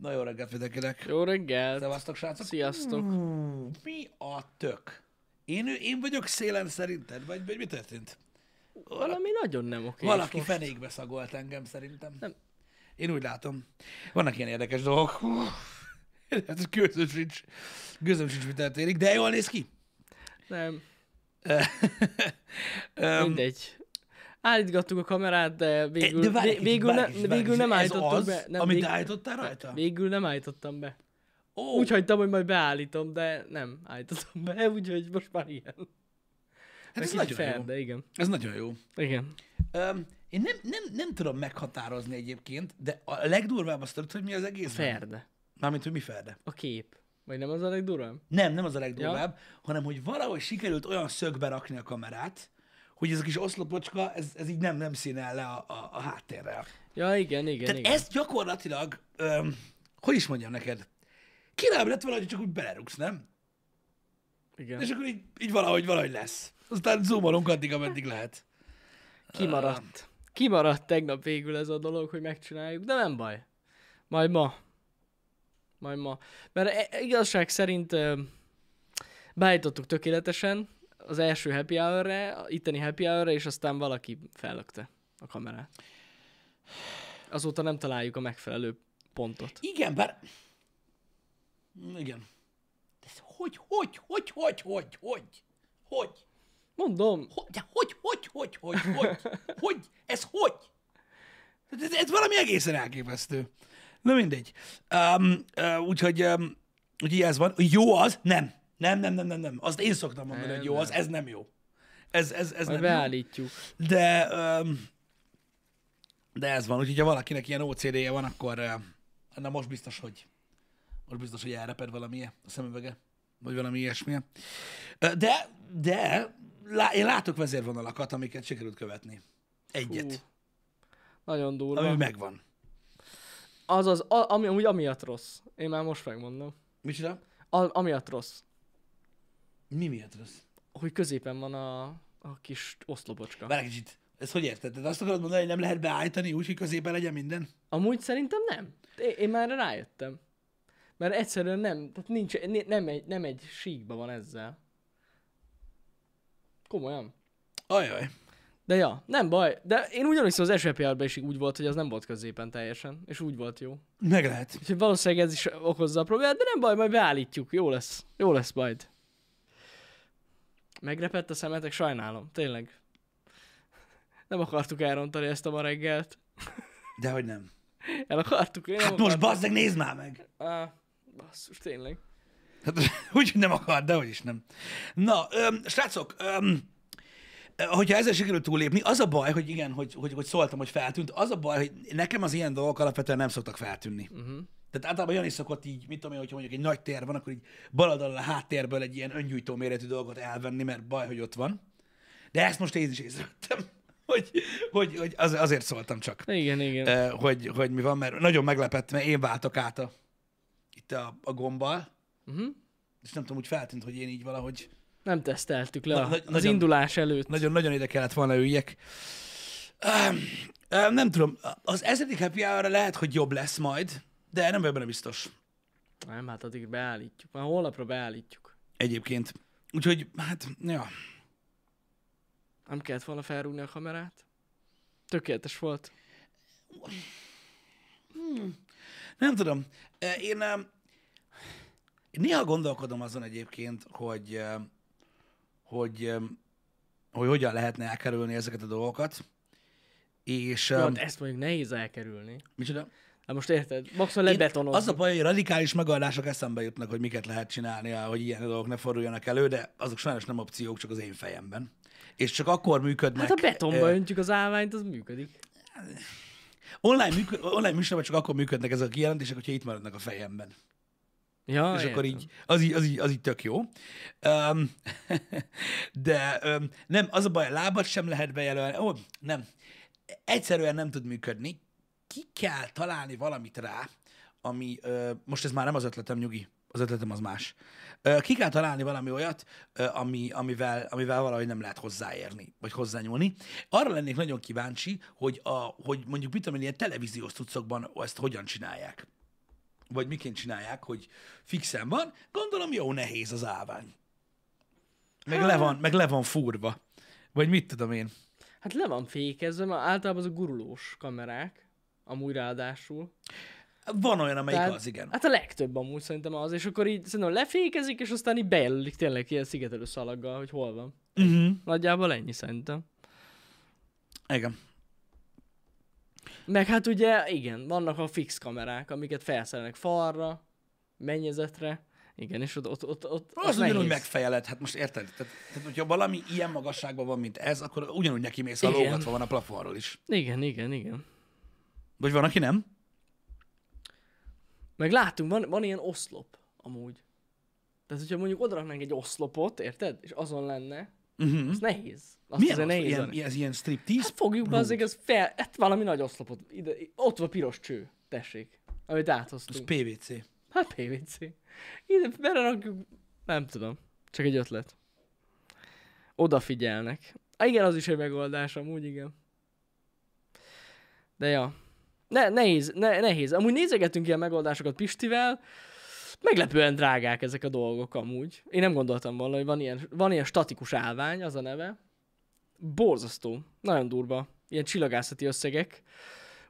Na jó reggelt mindenkinek. Jó reggelt! Szevasztok, srácok. Sziasztok! Hmm, mi a tök? Én, én vagyok szélen szerinted, vagy, vagy mi történt? Valami nagyon nem oké. Valaki most. fenékbe szagolt engem szerintem. Nem. Én úgy látom. Vannak ilyen érdekes dolgok. Hú, Hát gőzöm sincs, gőzöm sincs, mi történik, de jól néz ki. Nem, Öm, mindegy. Állítgattuk a kamerát, de végül, de várj végül, várj ne, várj végül nem állítottuk az, be. Nem, amit vég, te állítottál rajta? végül nem állítottam be. Ó, Úgy hagytam, hogy majd beállítom, de nem állítottam be, úgyhogy most már ilyen. hát ez nagyon fair, jó. de igen. Ez nagyon jó. Igen. Öm, én nem, nem, nem tudom meghatározni egyébként, de a legdurvább azt tudod, hogy mi az egész? Ferde. Mármint, hogy mi ferde. A kép. Vagy nem az a legdurvább? Nem, nem az a legdurvább, ja. hanem hogy valahogy sikerült olyan szögbe rakni a kamerát, hogy ez a kis oszlopocska, ez, ez így nem, nem színel le a, a, a háttérrel. Ja, igen, igen, Tehát igen. ez gyakorlatilag, öm, hogy is mondjam neked, királybb lett volna, hogy csak úgy belerugsz, nem? igen. És akkor így, így valahogy, valahogy lesz. Aztán zoomolunk addig, ameddig lehet. Kimaradt. Kimaradt tegnap végül ez a dolog, hogy megcsináljuk, de nem baj. Majd ma. Majd ma. Mert e- igazság szerint beállítottuk tökéletesen az első happy hour-re, itteni happy hour és aztán valaki fellökte a kamerát. Azóta nem találjuk a megfelelő pontot. Igen, bár... Igen. De ez hogy, hogy, hogy, hogy, hogy, hogy, hogy, Mondom, hogy, de hogy, hogy, hogy, hogy, hogy, hogy, ez hogy? Ez, ez, ez valami egészen elképesztő. Na mindegy. Um, uh, úgyhogy, um, úgyhogy ez van. Jó az? Nem. Nem, nem, nem, nem, nem. Azt én szoktam mondani, Nem, hogy jó az, ez nem jó. Ez, ez, ez majd nem jó. beállítjuk. De, um, de ez van, úgyhogy ha valakinek ilyen OCD-je van, akkor uh, na most biztos, hogy most biztos, hogy elreped valami a szemüvege, vagy valami ilyesmi. De, de lá, én látok vezérvonalakat, amiket sikerült követni. Egyet. Hú, Nagyon durva. Ami megvan. Az az, ami, amúgy amiatt rossz. Én már most megmondom. Micsoda? A, amiatt rossz. Mi miatt rossz? hogy középen van a, a kis oszlopocska. Várj egy kicsit. Ezt hogy érted? Tehát azt akarod mondani, hogy nem lehet beállítani úgy, hogy középen legyen minden? Amúgy szerintem nem. Én, én már rájöttem. Mert egyszerűen nem, tehát nincs, ni- nem egy, nem egy síkba van ezzel. Komolyan. Ajaj. De ja, nem baj. De én ugyanúgy az első happy is úgy volt, hogy az nem volt középen teljesen. És úgy volt jó. Meg lehet. Úgyhogy valószínűleg ez is okozza a problémát, de nem baj, majd beállítjuk. Jó lesz. Jó lesz majd. Megrepett a szemetek, sajnálom. Tényleg. Nem akartuk elrontani ezt a ma reggelt. Dehogy nem. El akartuk, én nem Hát most akartam. bazzeg, nézd már meg! Á, basszus, tényleg. Hát, úgy nem akar, de hogy is nem. Na, öm, srácok, öm, hogyha ezzel sikerült túlépni, az a baj, hogy igen, hogy, hogy, hogy szóltam, hogy feltűnt, az a baj, hogy nekem az ilyen dolgok alapvetően nem szoktak feltűnni. Uh-huh. Tehát általában olyan is szokott így, mit tudom én, hogyha mondjuk egy nagy tér van, akkor így bal oldalon a háttérből egy ilyen öngyújtó méretű dolgot elvenni, mert baj, hogy ott van. De ezt most én is észrevettem, hogy, hogy, hogy az, azért szóltam csak, Igen, igen. hogy, hogy mi van, mert nagyon meglepett, mert én váltok át a, itt a, a gombbal, Uh-huh. és nem tudom, úgy feltűnt, hogy én így valahogy Nem teszteltük le Na- az nagyon- indulás előtt. nagyon-nagyon ide kellett volna üljek. Um, um, nem tudom, az ezedik happy hour lehet, hogy jobb lesz majd, de nem vagyok benne biztos Nem, hát addig beállítjuk. Már holnapra beállítjuk. egyébként. Úgyhogy, hát, ja. Nem kellett volna felrúgni a kamerát. Tökéletes volt. Nem tudom. Én, én néha gondolkodom azon egyébként, hogy, hogy, hogy hogyan lehetne elkerülni ezeket a dolgokat. És, Jó, hát ezt mondjuk nehéz elkerülni. micsoda? Hát most érted? Maximum Én- lebetonozni. Az a baj, hogy radikális megoldások eszembe jutnak, hogy miket lehet csinálni, hogy ilyen dolgok ne forduljanak elő, de azok sajnos nem opciók, csak az én fejemben. És csak akkor működnek. Hát a betonba ö, öntjük az állványt, az működik. online, működ, online műsorban csak akkor működnek ezek a kijelentések, hogyha itt maradnak a fejemben. Ja, és akkor értem. így, az így, az így, az így tök jó. Um, de um, nem, az a baj, a lábat sem lehet bejelölni. Ó, nem. Egyszerűen nem tud működni. Ki kell találni valamit rá, ami, uh, most ez már nem az ötletem, nyugi, az ötletem az más. Uh, ki kell találni valami olyat, uh, ami, amivel, amivel valahogy nem lehet hozzáérni, vagy hozzányúlni. Arra lennék nagyon kíváncsi, hogy, a, hogy mondjuk mit tudom én, ilyen televíziós cuccokban ezt hogyan csinálják. vagy miként csinálják, hogy fixen van, gondolom jó nehéz az állvány. Meg le van, meg le van furva. Vagy mit tudom én. Hát le van fékezve, mert általában az a gurulós kamerák, amúgy ráadásul. Van olyan, amelyik Tehát- az, igen. Hát a legtöbb amúgy szerintem az, és akkor így szerintem lefékezik, és aztán így bejelölik tényleg ilyen szigetelő szalaggal, hogy hol van. Uh-huh. Nagyjából ennyi szerintem. Igen. Meg hát ugye, igen, vannak a fix kamerák, amiket felszerelnek falra, mennyezetre, igen, és ott, ott, ott, ott Az, az ugyanúgy megfejeled, hát most érted? Tehát, tehát, hogyha valami ilyen magasságban van, mint ez, akkor ugyanúgy neki mész, ha van a plafonról is. Igen, igen, igen. Vagy van, aki nem? Meg látunk, van, van ilyen oszlop, amúgy. Tehát, hogyha mondjuk odaraknánk egy oszlopot, érted? És azon lenne, Uh-huh. az nehéz. Azt Milyen az, nehéz. ilyen, Ilyen, ilyen, ilyen striptease? hát fogjuk be azért, ez fel, hát valami nagy oszlopot. Ide, ott van piros cső, tessék, amit Ez áthoztunk. PVC. Hát PVC. Ide belerakjuk, nem tudom, csak egy ötlet. Odafigyelnek. Ah, igen, az is egy megoldás, amúgy igen. De ja. Ne, nehéz, ne, nehéz. Amúgy nézegetünk ilyen megoldásokat Pistivel, meglepően drágák ezek a dolgok amúgy. Én nem gondoltam volna, hogy van ilyen, van ilyen statikus állvány, az a neve. Borzasztó. Nagyon durva. Ilyen csillagászati összegek.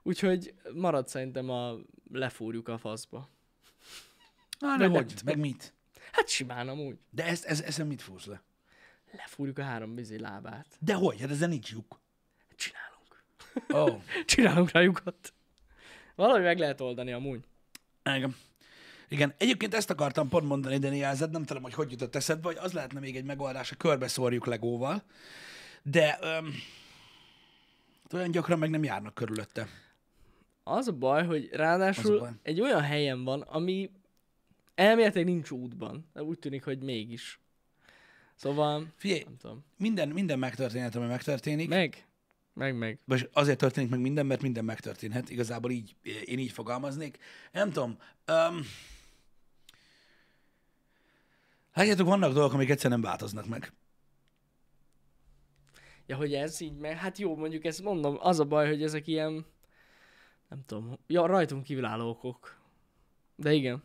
Úgyhogy marad szerintem a lefúrjuk a faszba. Á, de nem hogy? Meg mit? Hát simán amúgy. De ezt, ez, ezen mit fúrsz le? Lefúrjuk a három vízi lábát. De hogy? Hát ezen nincs lyuk. Csinálunk. Oh. Csinálunk rá lyukat. Valahogy meg lehet oldani amúgy. Igen. Igen, egyébként ezt akartam pont mondani, de jelzed, nem tudom, hogy hogy jutott eszedbe, hogy az lehetne még egy megoldás, hogy körbe szórjuk legóval, de öm, olyan gyakran meg nem járnak körülötte. Az a baj, hogy ráadásul a baj. egy olyan helyen van, ami elméletileg nincs útban. De úgy tűnik, hogy mégis. Szóval, Figyelj, nem tudom. minden, minden megtörténhet, ami megtörténik, Meg, meg, meg. vagy azért történik meg minden, mert minden megtörténhet. Igazából így, én így fogalmaznék. Nem tudom, um, látjátok, vannak dolgok, amik egyszer nem változnak meg. Ja, hogy ez így meg, hát jó, mondjuk ezt mondom, az a baj, hogy ezek ilyen, nem tudom, ja, rajtunk kívülálló okok. De igen.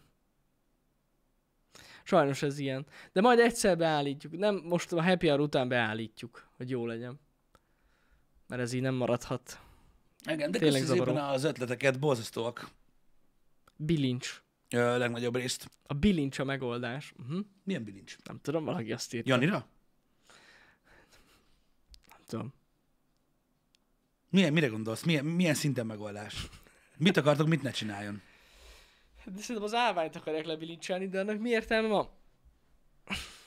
Sajnos ez ilyen. De majd egyszer beállítjuk. Nem, most a happy hour után beállítjuk, hogy jó legyen. Mert ez így nem maradhat. Igen, de Tényleg köszi szépen az ötleteket, borzasztóak Bilincs. ö, legnagyobb részt. A bilincs a megoldás. Uh-huh. Milyen bilincs? Nem tudom, valaki azt írta. Janira? Nem tudom. Milyen, mire gondolsz? Milyen, milyen szinten megoldás? Mit akartok, mit ne csináljon? De szerintem az állványt akarják lebilincselni, de ennek mi értelme van?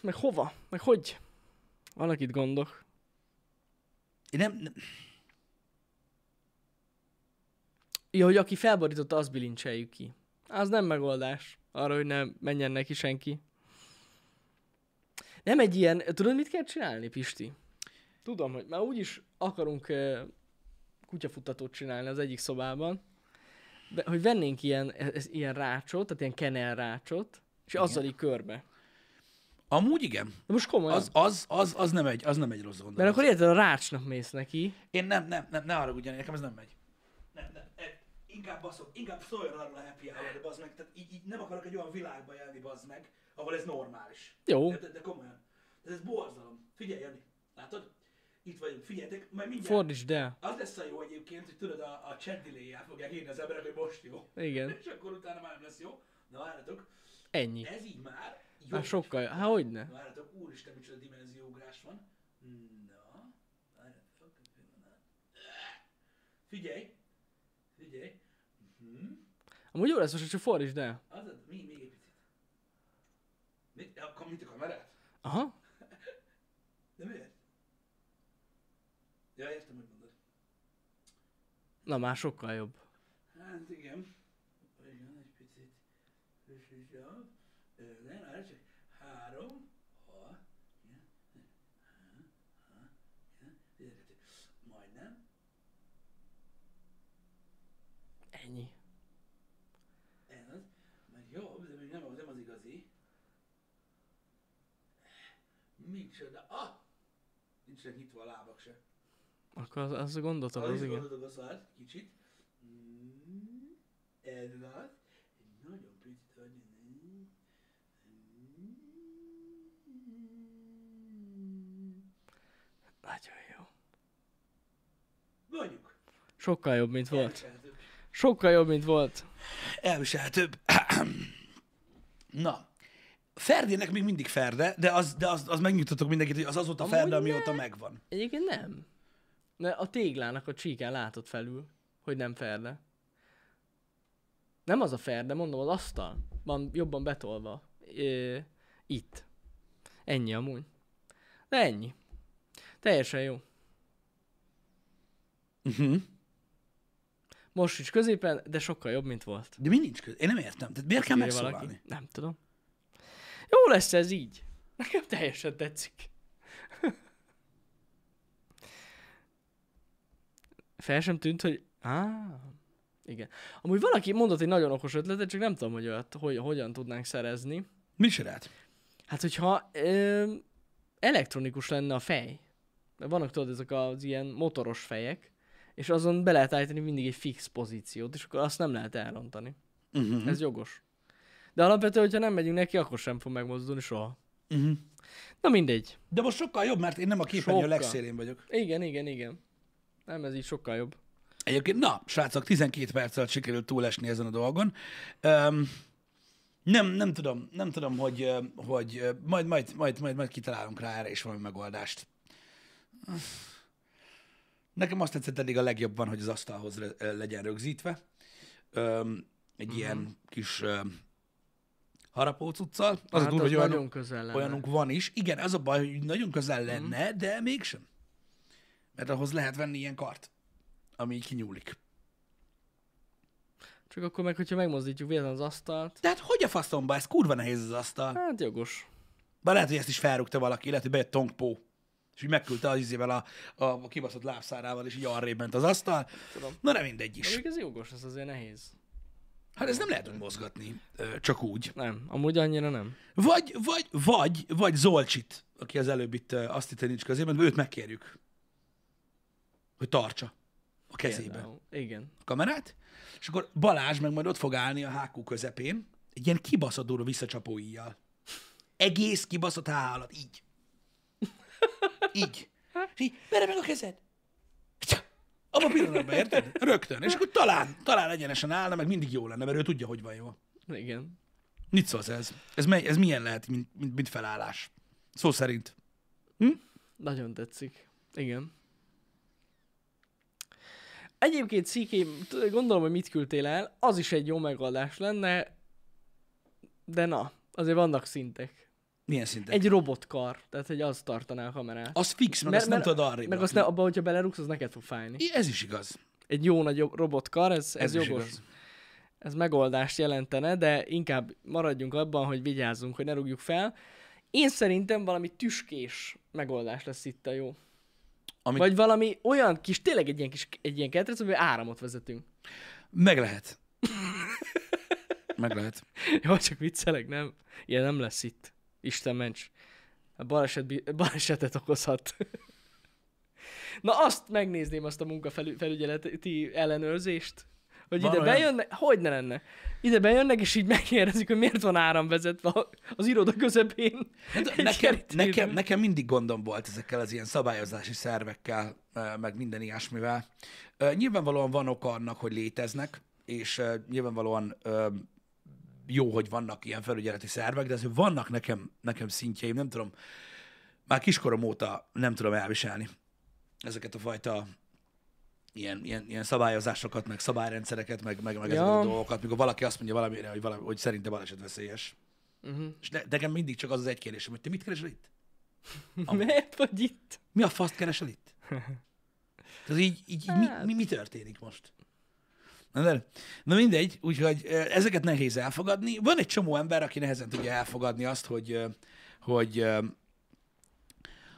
Meg hova? Meg hogy? Vannak itt gondok. Én nem, nem Ja, hogy aki felborította, azt bilincseljük ki. Az nem megoldás. Arra, hogy ne menjen neki senki. Nem egy ilyen... Tudod, mit kell csinálni, Pisti? Tudom, hogy már úgyis akarunk uh, kutyafuttatót csinálni az egyik szobában. De, hogy vennénk ilyen, ez, ilyen rácsot, tehát ilyen kenel rácsot, és azzal így körbe. Amúgy igen. De most komolyan. Az, az, az, az, nem egy, az nem egy rossz gondolat. Mert akkor érted, a rácsnak mész neki. Én nem, nem, nem, ne arra ugyan, nekem ez nem megy. Nem, nem, e, inkább baszok, inkább szóljon arról a happy hour bazd meg, tehát így, így, nem akarok egy olyan világba élni, bazd meg, ahol ez normális. Jó. De, de, de komolyan. De ez borzalom. Figyelj, Jani, látod? Itt vagyunk, figyeljetek, majd mindjárt. Fordítsd el. Az lesz a jó egyébként, hogy tudod, a, a chat delay fogják írni az emberek, hogy most jó. Igen. És akkor utána már nem lesz jó. Na várjatok, Ennyi. ez így már jó. Hát sokkal. Hát hogyne. Na várjatok, úristen, micsoda dimenzióugrás van. Na, pillanat. Figyelj, figyelj. Mhm. Amúgy jó lesz most, hogy csak fordítsd el. Az, az, még, egy picit. Mit, akkor mit a kamerát? Aha. De miért? Ja, értem, hogy mondod. Na már sokkal jobb. Hát igen. Igen, egy picit. Frissítsam. Igen, Ennyi. Ez. Mert jó, de még nem, nem az igazi. Micsoda. Ah! Nincsenek nyitva a lábak se. Akkor az, az gondoltam, az, az igen. Gondoltam a szart, kicsit. Mm, ez. Egy nagyon picit, hogy Nagyon jó. Mondjuk. Sokkal jobb, mint volt. Elkelt, Sokkal jobb, mint volt. Elviselhetőbb. Na, Ferdének még mindig Ferde, de az, de az, az megnyugtatok mindenkit, hogy az azóta Amúgy Ferde, ne. amióta megvan. Egyébként nem. De a téglának a csíkán látod felül, hogy nem ferde. Nem az a ferde, mondom, az asztal. Van jobban betolva. É, itt. Ennyi amúgy. De ennyi. Teljesen jó. Uh-huh. Most is középen, de sokkal jobb, mint volt. De mi nincs köz? Én nem értem. Tehát miért kell megszólalni? Nem tudom. Jó lesz ez így. Nekem teljesen tetszik. Fel sem tűnt, hogy... Á, igen. Amúgy valaki mondott egy nagyon okos ötletet, csak nem tudom, hogy olyat, hogy hogyan tudnánk szerezni. Mi se lehet? Hát, hogyha ö, elektronikus lenne a fej, mert vannak tudod ezek az ilyen motoros fejek, és azon be lehet állítani mindig egy fix pozíciót, és akkor azt nem lehet elrontani. Uh-huh. Ez jogos. De alapvetően, hogyha nem megyünk neki, akkor sem fog megmozdulni soha. Uh-huh. Na mindegy. De most sokkal jobb, mert én nem a képernyő legszélén vagyok. Igen, igen, igen. Nem, ez így sokkal jobb. Egyébként, na, srácok, 12 perc alatt sikerült túlesni ezen a dolgon. Um, nem, nem tudom, nem tudom, hogy, hogy majd, majd, majd, majd, majd kitalálunk rá erre is valami megoldást. Nekem azt tetszett eddig a legjobban, hogy az asztalhoz legyen rögzítve. Um, egy uh-huh. ilyen kis um, harapócuccal. Az Hát a durva, hogy nagyon közel lenne. olyanunk van is. Igen, az a baj, hogy nagyon közel lenne, de mégsem. Mert ahhoz lehet venni ilyen kart, ami így kinyúlik. Csak akkor meg, hogyha megmozdítjuk véletlenül az asztalt, De hát hogy a faszomba? Ez kurva nehéz az asztal. hát jogos. Bár lehet, hogy ezt is felrúgta valaki, lehet, hogy bejött Tongpó, és így megküldte az izével a, a kibaszott lábszárával, és így arrébb ment az asztal. Tudom. Na nem mindegy De is. még ez jogos, ez azért nehéz. Hát ez nem lehet úgy mozgatni, csak úgy. Nem, amúgy annyira nem. Vagy, vagy, vagy, vagy Zolcsit, aki az előbb itt azt itt nincs közében, őt megkérjük, hogy tartsa a kezébe Például. Igen. a kamerát, és akkor Balázs meg majd ott fog állni a hákú közepén, egy ilyen kibaszott durva visszacsapó íjjal. Egész kibaszott há alatt, így. Így. És így, merre meg a kezed? Abba a pillanatban, érted? Rögtön. És akkor talán, talán egyenesen állna, meg mindig jó lenne, mert ő tudja, hogy van jó. Igen. Mit szólsz ez? Ez, mely, ez milyen lehet, mint, mint, mint felállás? Szó szerint. Nagyon tetszik. Igen. Egyébként Szikém, gondolom, hogy mit küldtél el, az is egy jó megoldás lenne, de na, azért vannak szintek. Milyen szinten? Egy robotkar, tehát hogy az tartaná a kamerát. Az fix, meg Mert- azt nem mert- tudod arrébb Meg azt ne, abba, hogyha belerúgsz, az neked fog fájni. I- Ez is igaz. Egy jó nagy robotkar, ez, ez, Ez jogos. igaz. Ez megoldást jelentene, de inkább maradjunk abban, hogy vigyázzunk, hogy ne rúgjuk fel. Én szerintem valami tüskés megoldás lesz itt a jó. Amit Vagy valami olyan kis, tényleg egy ilyen kis, egy ilyen ketrec, amivel áramot vezetünk. meg lehet. meg lehet. Jó, csak viccelek, nem? Ilyen nem lesz itt. Isten ments. Baleset, balesetet okozhat. Na azt megnézném, azt a munkafelügyeleti ellenőrzést. Hogy Van ide olyan? bejönnek, hogy ne lenne? Ide bejönnek, és így megkérdezik, hogy miért van áram vezetve a- az iroda közepén. Hát nekem, nekem, nekem mindig gondom volt ezekkel az ilyen szabályozási szervekkel, meg minden ilyesmivel. Nyilvánvalóan van oka annak, hogy léteznek, és nyilvánvalóan jó, hogy vannak ilyen felügyeleti szervek, de azért vannak nekem, nekem szintjeim, nem tudom, már kiskorom óta nem tudom elviselni ezeket a fajta ilyen, ilyen, ilyen szabályozásokat, meg szabályrendszereket, meg, meg, meg Ja. ezeket a dolgokat, mikor valaki azt mondja valamire, hogy, valami, hogy szerinte balesetveszélyes. Uh-huh. És ne, nekem mindig csak az az egy kérdésem, hogy te mit keresel itt? Miért vagy itt? Mi a faszt keresel itt? Tehát így, így, így mi, mi, mi történik most? Na, de, na mindegy, úgyhogy ezeket nehéz elfogadni. Van egy csomó ember, aki nehezen tudja elfogadni azt, hogy, hogy,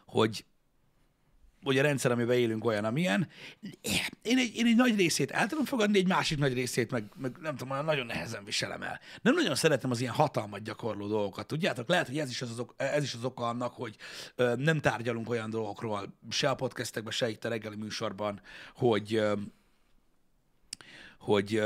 hogy, hogy a rendszer, amiben élünk olyan, amilyen. Én egy, én egy nagy részét el tudom fogadni, egy másik nagy részét meg, meg nem tudom, nagyon nehezen viselem el. Nem nagyon szeretem az ilyen hatalmat gyakorló dolgokat. Tudjátok, lehet, hogy ez is az, az, ok, ez is az oka annak, hogy nem tárgyalunk olyan dolgokról, se a podcastekben, se itt a reggeli műsorban, hogy, hogy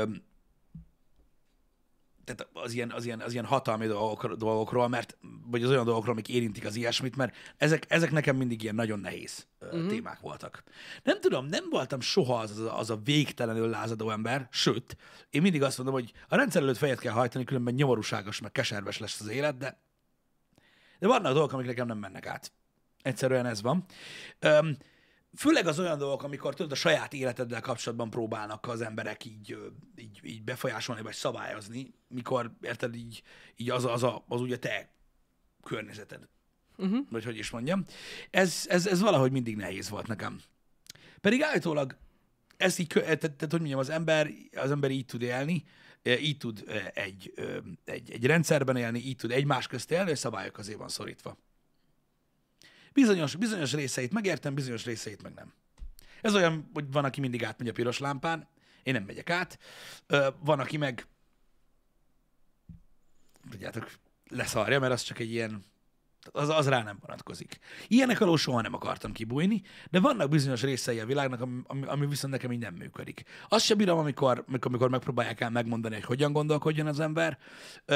tehát az ilyen, az ilyen, az ilyen hatalmi dolgok, dolgokról, mert, vagy az olyan dolgokról, amik érintik az ilyesmit, mert ezek, ezek nekem mindig ilyen nagyon nehéz uh-huh. témák voltak. Nem tudom, nem voltam soha az, az, az a végtelenül lázadó ember, sőt, én mindig azt mondom, hogy a rendszer előtt fejet kell hajtani, különben nyomorúságos, meg keserves lesz az élet, de, de vannak dolgok, amik nekem nem mennek át. Egyszerűen ez van. Um, főleg az olyan dolgok, amikor tudod, a saját életeddel kapcsolatban próbálnak az emberek így, így, így befolyásolni, vagy szabályozni, mikor, érted, így, így az, az, a, az ugye te környezeted. Uh-huh. Vagy hogy is mondjam. Ez, ez, ez valahogy mindig nehéz volt nekem. Pedig állítólag ezt így, tehát, tehát hogy mondjam, az ember, az ember így tud élni, így tud egy, egy, egy rendszerben élni, így tud egymás közt élni, és szabályok azért van szorítva. Bizonyos, bizonyos részeit megértem, bizonyos részeit meg nem. Ez olyan, hogy van, aki mindig átmegy a piros lámpán, én nem megyek át. Van, aki meg, tudjátok, leszarja, mert az csak egy ilyen, az, az rá nem vonatkozik. Ilyenek alól soha nem akartam kibújni, de vannak bizonyos részei a világnak, ami, ami, ami viszont nekem így nem működik. Azt sem bírom, amikor, amikor, megpróbálják el megmondani, hogy hogyan gondolkodjon az ember.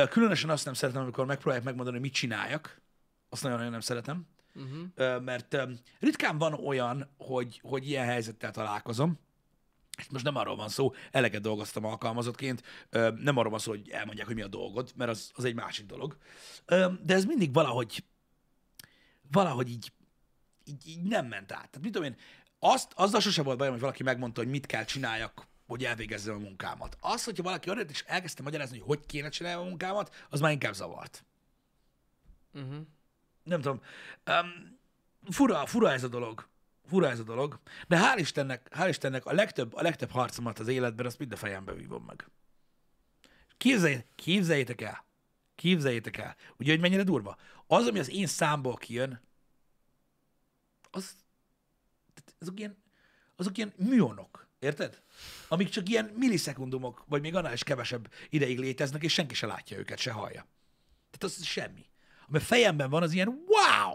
Különösen azt nem szeretem, amikor megpróbálják megmondani, hogy mit csináljak. Azt nagyon-nagyon nem szeretem uh-huh. mert ritkán van olyan, hogy, hogy ilyen helyzettel találkozom, most nem arról van szó, eleget dolgoztam alkalmazottként, nem arról van szó, hogy elmondják, hogy mi a dolgod, mert az, az egy másik dolog. De ez mindig valahogy, valahogy így, így, így nem ment át. Tehát mit tudom én, azt, azzal sose volt bajom, hogy valaki megmondta, hogy mit kell csináljak, hogy elvégezzem a munkámat. Az, hogyha valaki arra és elkezdte magyarázni, hogy hogy kéne csinálni a munkámat, az már inkább zavart. Uh-huh nem tudom, um, fura, fura ez a dolog. Fura ez a dolog. De hál' Istennek, hál' Istennek a legtöbb, a legtöbb harcomat az életben, azt mind a fejembe vívom meg. Képzelj, képzeljétek el, képzeljétek el, ugye, hogy mennyire durva. Az, ami az én számból kijön, az, azok ilyen, azok ilyen műonok, érted? Amik csak ilyen millisekundumok, vagy még annál is kevesebb ideig léteznek, és senki se látja őket, se hallja. Tehát az semmi ami a fejemben van, az ilyen wow!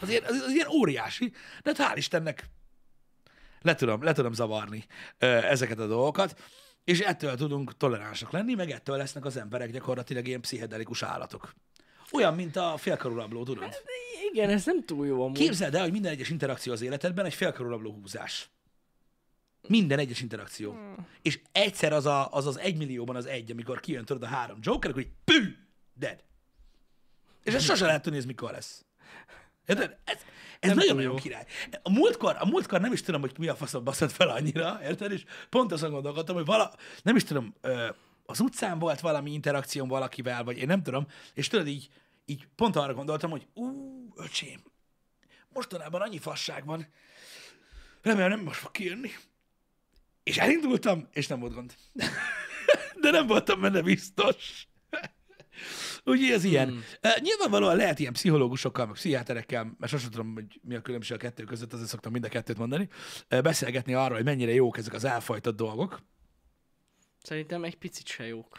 Az ilyen, az, az ilyen óriási, de hát hál' Istennek le tudom, le tudom zavarni ö, ezeket a dolgokat, és ettől tudunk toleránsak lenni, meg ettől lesznek az emberek gyakorlatilag ilyen pszichedelikus állatok. Olyan, mint a félkarulabló, tudod? Hát, igen, ez nem túl jó amúgy. Képzeld el, hogy minden egyes interakció az életedben egy félkarulabló húzás. Minden egyes interakció. Hmm. És egyszer az, a, az az egymillióban az egy, amikor kijön tudod a három Joker, hogy pű, dead. És ez sose lehet tudni, ez mikor lesz. Érted? Ez, ez nagyon-nagyon király. A múltkor, a múltkor nem is tudom, hogy mi a faszom baszott fel annyira, érted? És pont azon gondolkodtam, hogy vala, nem is tudom, az utcán volt valami interakcióm valakivel, vagy én nem tudom, és tudod, így, így pont arra gondoltam, hogy ú, öcsém, mostanában annyi fasság van, remélem nem most fog kijönni. És elindultam, és nem volt gond. De nem voltam benne biztos. Úgyhogy ez ilyen. Hmm. Uh, nyilvánvalóan lehet ilyen pszichológusokkal, meg pszichiáterekkel, mert sosem tudom, hogy mi a különbség a kettő között, azért szoktam mind a kettőt mondani, uh, beszélgetni arról, hogy mennyire jók ezek az elfajtott dolgok. Szerintem egy picit se jók.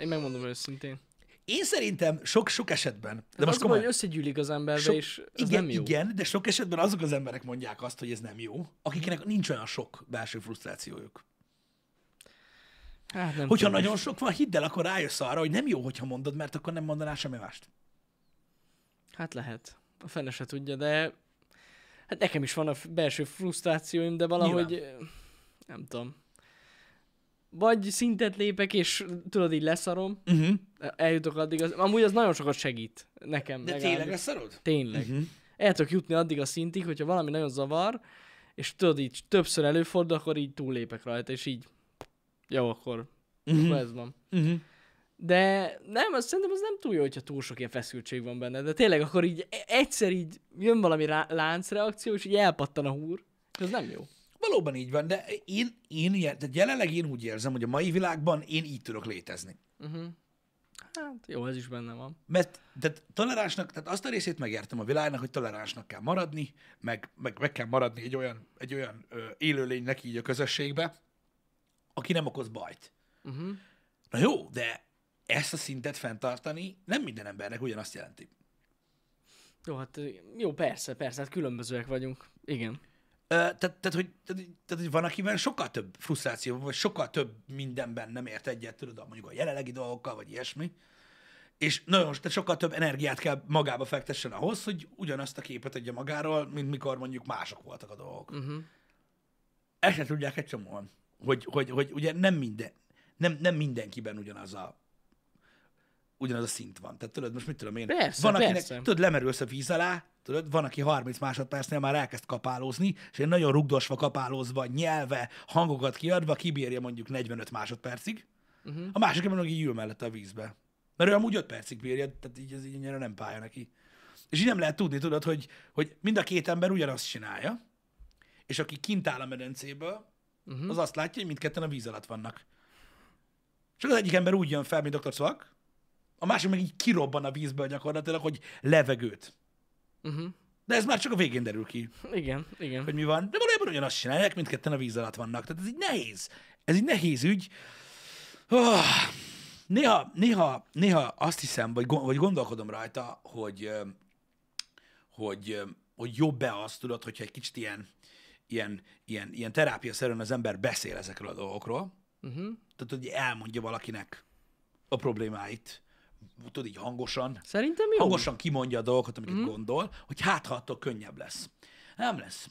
Én megmondom őszintén. Én szerintem sok-sok esetben. De hát most komoly, hogy összegyűlik az emberbe, sok, és ez igen, nem jó. Igen, de sok esetben azok az emberek mondják azt, hogy ez nem jó, akiknek nincs olyan sok belső frusztrációjuk. Hát nem hogyha tudom. nagyon sok van, hidd el, akkor rájössz arra, hogy nem jó, hogyha mondod, mert akkor nem mondanál semmi mást. Hát lehet. A fene se tudja, de hát nekem is van a belső frusztrációim, de valahogy Nyilván. nem tudom. Vagy szintet lépek, és tudod, így leszarom, uh-huh. eljutok addig, az, amúgy az nagyon sokat segít nekem. De legalább. tényleg leszarod? Tényleg. Uh-huh. El tudok jutni addig a szintig, hogyha valami nagyon zavar, és tudod, így többször előfordul, akkor így túllépek rajta, és így jó, akkor, uh-huh. akkor ez van. Uh-huh. De nem, az, szerintem az nem túl jó, hogyha túl sok ilyen feszültség van benne. De tényleg akkor így e- egyszer így jön valami rá, láncreakció, és így elpattan a húr. Ez nem jó. Valóban így van, de én, én tehát jelenleg én úgy érzem, hogy a mai világban én így tudok létezni. Uh-huh. Hát jó, ez is benne van. Mert tehát toleránsnak, tehát azt a részét megértem a világnak, hogy toleránsnak kell maradni, meg, meg, meg kell maradni egy olyan, egy olyan ö, élőlénynek így a közösségbe, aki nem okoz bajt. Uh-huh. Na jó, de ezt a szintet fenntartani nem minden embernek ugyanazt jelenti. Jó, hát jó, persze, persze, hát különbözőek vagyunk. Igen. tehát, tehát, hogy, tehát, tehát, hogy van, akiben sokkal több frusztráció, vagy sokkal több mindenben nem ért egyet, tudod, mondjuk a jelenlegi dolgokkal, vagy ilyesmi. És nagyon, tehát sokkal több energiát kell magába fektessen ahhoz, hogy ugyanazt a képet adja magáról, mint mikor mondjuk mások voltak a dolgok. Uh-huh. Ezt sem tudják egy csomóan, hogy, hogy, hogy ugye nem minden, nem, nem mindenkiben ugyanaz a ugyanaz a szint van. Tehát tudod, most mit tudom én? Persze, van, akinek, persze. tudod, lemerülsz a víz alá, tudod, van, aki 30 másodpercnél már elkezd kapálózni, és én nagyon rugdosva, kapálózva, nyelve, hangokat kiadva kibírja mondjuk 45 másodpercig, Uh-huh. a másik ember így ül mellette a vízbe. Mert ő amúgy 5 percig bírja, tehát így ez így annyira nem pálya neki. És így nem lehet tudni, tudod, hogy, hogy mind a két ember ugyanazt csinálja, és aki kint áll a medencéből, Uh-huh. az azt látja, hogy mindketten a víz alatt vannak. Csak az egyik ember úgy jön fel, mint Dr. Szvak, a másik meg így kirobban a vízből gyakorlatilag, hogy levegőt. Uh-huh. De ez már csak a végén derül ki, Igen, igen. hogy mi van. De valójában ugyanazt csinálják, mindketten a víz alatt vannak. Tehát ez így nehéz. Ez egy nehéz ügy. Oh, néha, néha, néha azt hiszem, vagy, vagy gondolkodom rajta, hogy, hogy, hogy jobb-e azt, tudod, hogyha egy kicsit ilyen, ilyen, ilyen, ilyen terápiaszerűen az ember beszél ezekről a dolgokról, Uh-huh. tehát, hogy elmondja valakinek a problémáit, tudod, így hangosan, Szerintem jó. hangosan kimondja a dolgokat, amiket mm. gondol, hogy hát, ha attól könnyebb lesz. Nem lesz.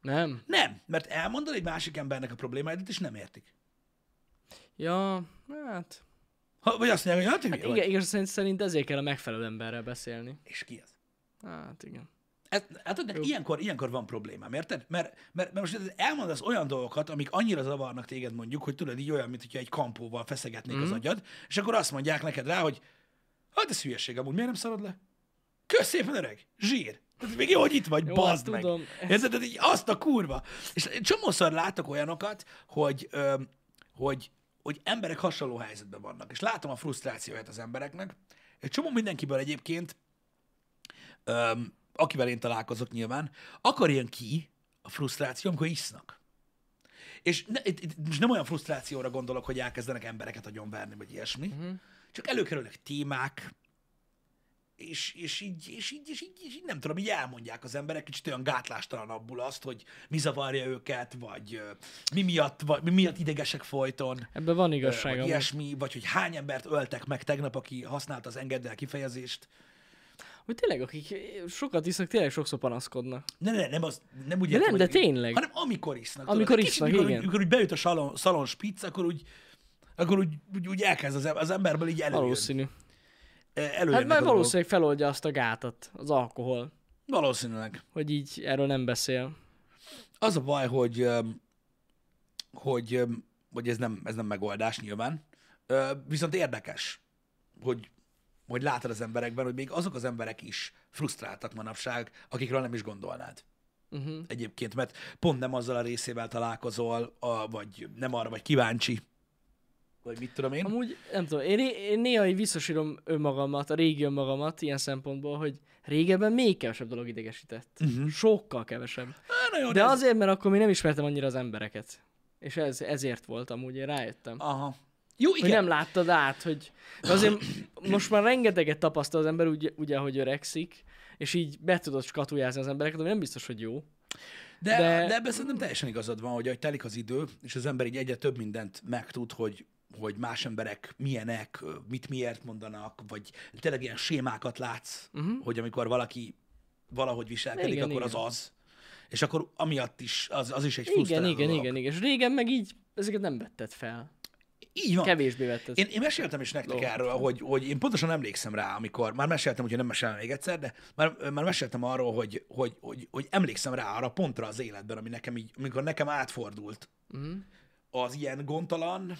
Nem. Nem, mert elmondod egy másik embernek a problémáidat, és nem értik. Ja, hát... Ha, vagy azt mondják, hogy hát, hát igen, igaz, szerint, szerint ezért kell a megfelelő emberrel beszélni. És ki az? Hát igen. Ez, hát ilyenkor, ilyenkor van problémám, érted? Mert, mert, mert most elmondasz olyan dolgokat, amik annyira zavarnak téged mondjuk, hogy tudod, így olyan, mint hogyha egy kampóval feszegetnék mm. az agyad, és akkor azt mondják neked rá, hogy hát ez hülyeség amúgy, miért nem szarod le? Kösz szépen, öreg! Zsír! Tehát még jó, hogy itt vagy, Jó, bazd meg! tudom. Érted? Tehát így azt a kurva! És csomószor látok olyanokat, hogy, ö, hogy, hogy emberek hasonló helyzetben vannak, és látom a frusztrációját az embereknek. Egy csomó mindenkiből egyébként öm, akivel én találkozok nyilván, akkor jön ki a frusztráció, amikor isznak. És ne, itt, itt most nem olyan frusztrációra gondolok, hogy elkezdenek embereket agyonverni, vagy ilyesmi, uh-huh. csak előkerülnek témák, és, és, így, és, így, és, így, és így nem tudom, így elmondják az emberek kicsit olyan gátlástalanabbul azt, hogy mi zavarja őket, vagy mi miatt, vagy mi miatt idegesek folyton, Ebben van igazság. vagy ilyesmi, vagy hogy hány embert öltek meg tegnap, aki használta az engedd el kifejezést. Hogy tényleg, akik sokat isznak, tényleg sokszor panaszkodnak. Ne, ne, nem, az, nem úgy De értem, nem, de tényleg. Hanem amikor isznak. Amikor tudod, isznak, kicsit, igen. Úgy, mikor úgy beüt a salon, szalon spitz, akkor úgy, akkor úgy, úgy, úgy elkezd az, az emberből így előjön. Valószínű. Előjönnek Hát a mert dolgok. valószínűleg feloldja azt a gátat, az alkohol, Valószínűleg. hogy így erről nem beszél. Az a baj, hogy, hogy, hogy ez, nem, ez nem megoldás nyilván. Viszont érdekes, hogy, hogy látod az emberekben, hogy még azok az emberek is frusztráltak manapság, akikről nem is gondolnád. Uh-huh. Egyébként, mert pont nem azzal a részével találkozol, a, vagy nem arra vagy kíváncsi, vagy mit tudom én. Amúgy, nem tudom, én, én néha így visszasírom önmagamat, a régi önmagamat ilyen szempontból, hogy régebben még kevesebb dolog idegesített. Uh-huh. Sokkal kevesebb. Há, jó, De ez- azért, mert akkor még nem ismertem annyira az embereket. És ez, ezért volt amúgy, én rájöttem. Aha. Jó, Hogy igen. nem láttad át, hogy de azért most már rengeteget tapasztal az ember, ugye, ugye hogy öregszik, és így be tudod skatujázni az embereket, ami nem biztos, hogy jó. De, de... De- ebben szerintem teljesen igazad van, hogy ahogy telik az idő, és az ember így egyre több mindent megtud, hogy, hogy más emberek milyenek, mit miért mondanak, vagy tényleg ilyen sémákat látsz, uh-huh. hogy amikor valaki valahogy viselkedik, Igen, akkor igen. az az. És akkor amiatt is, az, az is egy Igen, igen, dolog. igen, igen. És régen meg így ezeket nem vetted fel. Így van. Kevésbé vetted. Én, én meséltem is nektek Dolgot. erről, hogy, hogy én pontosan emlékszem rá, amikor, már meséltem, hogy nem mesélem még egyszer, de már, már meséltem arról, hogy, hogy, hogy, hogy emlékszem rá arra pontra az életben, ami nekem így, amikor nekem átfordult Mhm. az ilyen gondtalan,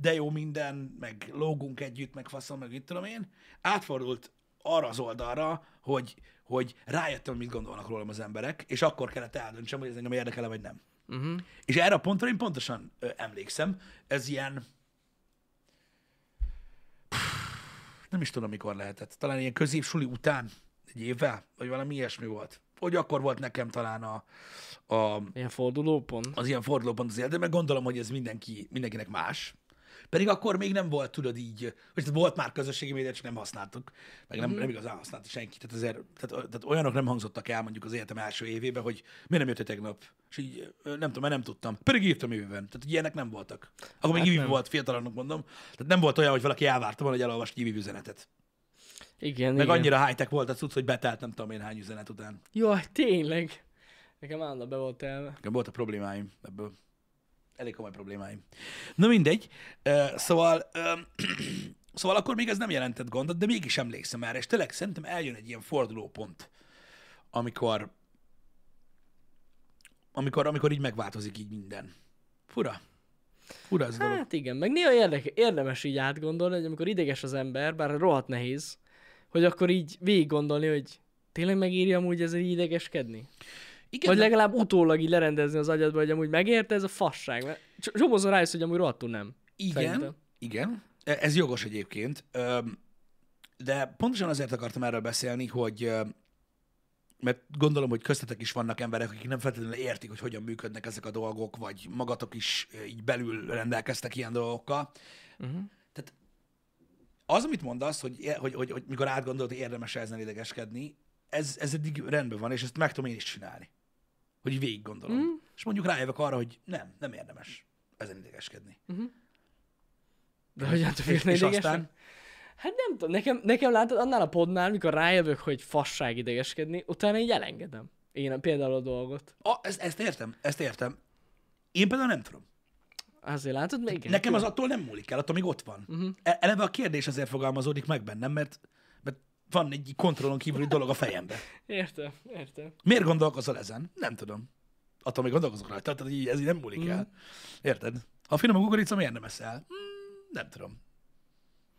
de jó minden, meg lógunk együtt, meg faszom, meg mit tudom én, átfordult arra az oldalra, hogy, hogy rájöttem, hogy mit gondolnak rólam az emberek, és akkor kellett eldöntsem, hogy ez engem érdekel vagy nem. Uh-huh. És erre a pontra én pontosan ö, emlékszem. Ez ilyen... Nem is tudom, mikor lehetett. Talán ilyen középsuli után, egy évvel, vagy valami ilyesmi volt. Hogy akkor volt nekem talán a, a, Ilyen fordulópont. az ilyen fordulópont az életben, mert gondolom, hogy ez mindenki, mindenkinek más. Pedig akkor még nem volt, tudod így, hogy volt már közösségi média, csak nem használtuk, meg nem, nem igazán használta senki. Tehát, azért, tehát, tehát, olyanok nem hangzottak el mondjuk az életem első évében, hogy miért nem jöttem tegnap? És így nem tudom, mert nem tudtam. Pedig írtam jövőben. Tehát ilyenek nem voltak. Akkor még Hát hát nem. volt, fiatalanok mondom. Tehát nem volt olyan, hogy valaki elvárta volna, hogy elolvast egy üzenetet. Igen, Meg igen. annyira high-tech volt a cucc, hogy betelt nem tudom én hány üzenet után. Jaj, tényleg. Nekem állandóan be volt elve. Nekem voltak problémáim ebből. Elég komoly problémáim. Na mindegy. Szóval, szóval akkor még ez nem jelentett gondot, de mégis emlékszem erre, és tényleg szerintem eljön egy ilyen fordulópont, amikor, amikor, amikor így megváltozik így minden. Fura. Fura ez a dolog. Hát igen, meg néha érdeke, érdemes így átgondolni, hogy amikor ideges az ember, bár rohadt nehéz, hogy akkor így végig gondolni, hogy tényleg megírja amúgy ezzel idegeskedni? Igen, Vagy de- legalább utólag így lerendezni az agyadba, hogy amúgy megérte ez a fasság. Mert cs- csomószor rájössz, hogy amúgy rohadtul nem. Igen, Szerintem. igen. E- Ez jogos egyébként. De pontosan azért akartam erről beszélni, hogy mert gondolom, hogy köztetek is vannak emberek, akik nem feltétlenül értik, hogy hogyan működnek ezek a dolgok, vagy magatok is így belül rendelkeztek ilyen dolgokkal. Uh-huh. Tehát az, amit mondasz, hogy, hogy, hogy, hogy mikor átgondolod, hogy érdemes ezen idegeskedni, ez, ez eddig rendben van, és ezt meg tudom én is csinálni. Hogy végig gondolom. Mm. És mondjuk rájövök arra, hogy nem, nem érdemes ezen idegeskedni. De hogyan És, tudjuk és aztán Hát nem tudom, nekem, nekem látod, annál a podnál, mikor rájövök, hogy fasság idegeskedni, utána így elengedem. Én például a dolgot. A, ezt, ezt értem, ezt értem. Én például nem tudom. Azért látod, még Nekem az attól nem múlik el, attól még ott van. Uh-huh. Eleve a kérdés azért fogalmazódik meg bennem, mert van egy kontrollon kívüli dolog a fejemben. Értem, értem. Miért gondolkozol ezen? Nem tudom. Attól még gondolkozok rajta, tehát így, ez így nem múlik Mhm. el. Érted? Ha finom a kukorica, miért nem eszel? Hmm, nem tudom.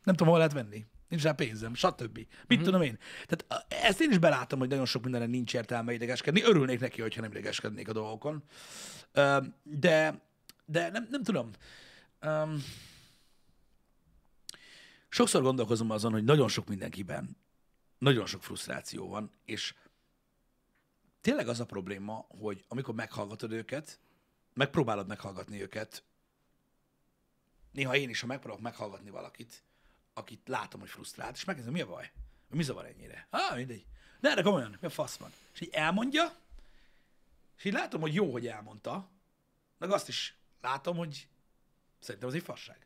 Nem tudom, hol lehet venni. Nincs rá pénzem, stb. Mit Mhm. mm tudom én? Tehát a- ezt én is belátom, hogy nagyon sok mindenre nincs értelme idegeskedni. Örülnék neki, hogyha nem idegeskednék a dolgokon. De, de nem, nem tudom. Um, sokszor gondolkozom azon, hogy nagyon sok mindenkiben nagyon sok frusztráció van, és tényleg az a probléma, hogy amikor meghallgatod őket, megpróbálod meghallgatni őket, néha én is, ha megpróbálok meghallgatni valakit, akit látom, hogy frusztrált, és megkérdezem, mi a baj? Mi zavar ennyire? Ah, mindegy. De erre komolyan, mi a fasz van? És így elmondja, és így látom, hogy jó, hogy elmondta, meg azt is látom, hogy szerintem az egy fasság.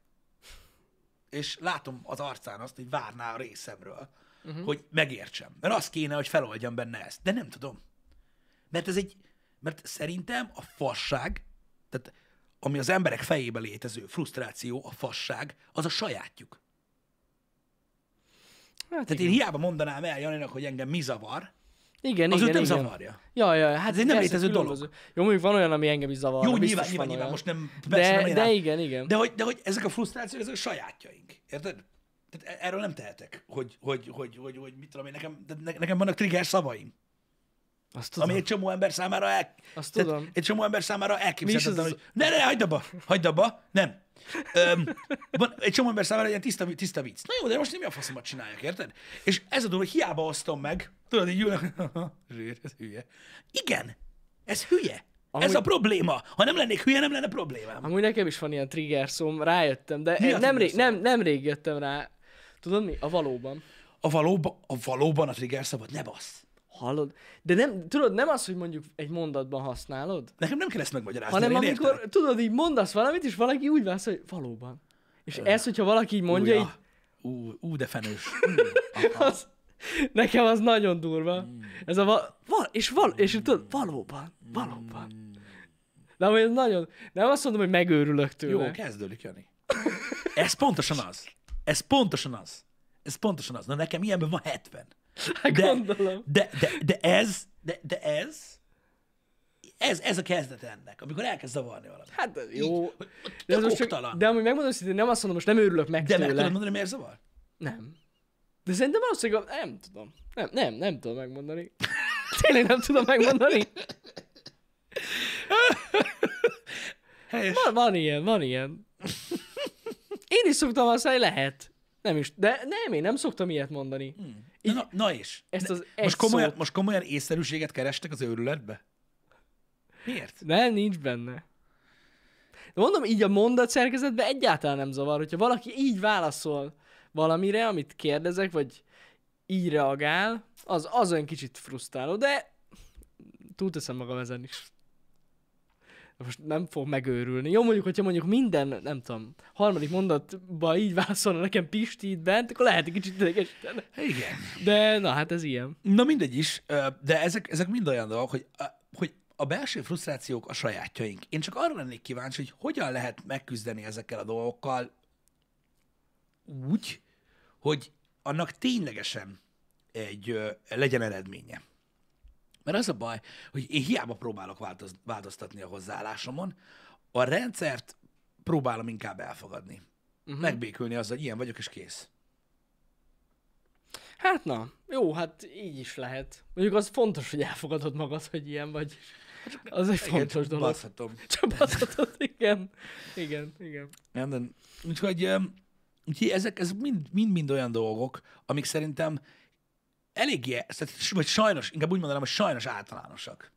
És látom az arcán azt, hogy várná a részemről, uh-huh. hogy megértsem. Mert az kéne, hogy feloldjam benne ezt. De nem tudom. Mert ez egy, mert szerintem a fasság, tehát ami az emberek fejébe létező frusztráció, a fasság, az a sajátjuk. Hát Tehát én hiába mondanám el Janinak, hogy engem mi zavar, igen, az igen, nem igen. zavarja. Ja, ja, hát Ez egy nem létező dolog. Jó, mondjuk van olyan, ami engem is zavar. Jó, nyilván, nyilván, nyilván, most nem, persze nem De, én de igen, igen. De hogy, de hogy ezek a frusztrációk, ezek a sajátjaink. Érted? Tehát e- erről nem tehetek, hogy, hogy, hogy, hogy, hogy mit tudom én, nekem, ne- nekem vannak trigger szavaim, Azt tudom. ami egy csomó ember számára el, Azt tehát tudom. egy csomó ember számára elképzelhetetlen, az- hogy ne, ne, hagyd abba, hagyd abba, nem. Öm, van egy csomó ember számára egy ilyen tiszta, tiszta vicc. Na jó, de most nem mi a faszomat csinálják, érted? És ez a dolog, hogy hiába osztom meg, tudod, így ülnek, zsír, ez hülye. Igen, ez hülye. Amúgy- Ez a probléma. Ha nem lennék hülye, nem lenne problémám. Amúgy nekem is van ilyen trigger szóm, rájöttem, de Mi nem, rég, trigger nem, nem rég jöttem rá. Tudod mi? A valóban. A valóban, a valóban a trigger szabad, ne bassz. Hallod? De nem, tudod, nem az, hogy mondjuk egy mondatban használod, Nekem nem kell ezt megmagyarázni. hanem amikor, értem. tudod, így mondasz valamit, és valaki úgy válasz, hogy valóban. És ez, hogyha valaki így mondja, Ú, így. Ú, ú, de fenős. Ú, az, nekem az nagyon durva. Ez a val, val és, val, és tudod, valóban, valóban. De amúgy ez nagyon, nem azt mondom, hogy megőrülök tőle. Jó, kezdődik, Jani. Ez pontosan az. Ez pontosan az. Ez pontosan az. Na nekem ilyenben van 70. Hát De, gondolom. de, de, de ez, de, de ez, ez, ez a kezdet ennek, amikor elkezd zavarni valami. Hát jó. Így, hogy De, ez most csak, de amúgy megmondom, hogy nem azt mondom, most nem őrülök meg De meg tőle. tudod mondani, miért zavar? Nem. De szerintem valószínűleg, nem tudom. Nem, nem, nem tudom megmondani. Tényleg nem tudom megmondani. Helyes. Van, van ilyen, van ilyen. Én is szoktam azt mondani, lehet. Nem is, de nem, én nem szoktam ilyet mondani. Na, na, na és? Ezt az most, komolyan, szót- most komolyan észszerűséget kerestek az őrületbe? Miért? Nem, nincs benne. De mondom, így a mondat szerkezetben egyáltalán nem zavar, hogyha valaki így válaszol valamire, amit kérdezek, vagy így reagál, az, az olyan kicsit frusztráló, de túlteszem magam ezen is. Most nem fog megőrülni. Jó, mondjuk, hogyha mondjuk minden, nem tudom, harmadik mondatban így válaszolna nekem Pisti itt bent, akkor lehet egy kicsit idegesíteni. Igen. De na, hát ez ilyen. Na mindegy is, de ezek, ezek mind olyan dolgok, hogy, hogy a belső frusztrációk a sajátjaink. Én csak arra lennék kíváncsi, hogy hogyan lehet megküzdeni ezekkel a dolgokkal úgy, hogy annak ténylegesen egy, legyen eredménye. Mert az a baj, hogy én hiába próbálok változ, változtatni a hozzáállásomon, a rendszert próbálom inkább elfogadni. Uh-huh. Megbékülni azzal, hogy ilyen vagyok, és kész. Hát na, jó, hát így is lehet. Mondjuk az fontos, hogy elfogadod magad, hogy ilyen vagy. Az egy fontos dolog. Baszhatom. Csapathatod, igen. Igen, igen. Nem, de, úgyhogy, úgyhogy ezek, ezek mind, mind, mind olyan dolgok, amik szerintem eléggé, tehát- vagy sajnos, inkább úgy mondanám, hogy sajnos általánosak.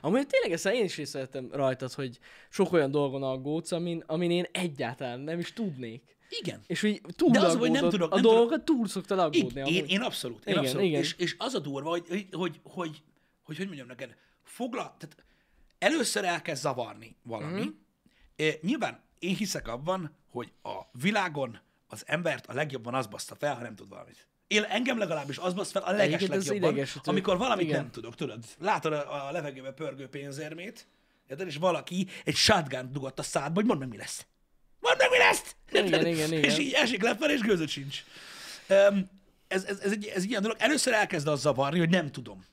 Amúgy tényleg ezt én is észrevettem rajtad, hogy sok olyan dolgon aggódsz, amin, amin én egyáltalán nem is tudnék. Igen. És hogy túl De az, hogy nem tudok- a nem dolgokat túl szoktad aggódni. Én, én, én abszolút, én Igen, abszolút. igen. És, és az a durva, hogy, hogy, hogy, hogy, hogy, hogy mondjam neked, fogla, tehát először elkezd zavarni valami. Mhm. Mm. Nyilván én hiszek abban, hogy a világon az embert a legjobban az baszta fel, ha nem tud valamit. Én, engem legalábbis az baszt fel a leges legjobban, amikor valamit Igen. nem tudok, tudod. Látod a, a levegőbe pörgő pénzérmét, érted? és valaki egy shotgun dugott a szádba, hogy mondd meg, mi lesz. Mondd meg, mi lesz! Igen, Érted? igen, igen. És így esik lefelé, és gőzött sincs. Um, ez, ez, ez, egy, ez egy ilyen dolog. Először elkezd az zavarni, hogy nem tudom.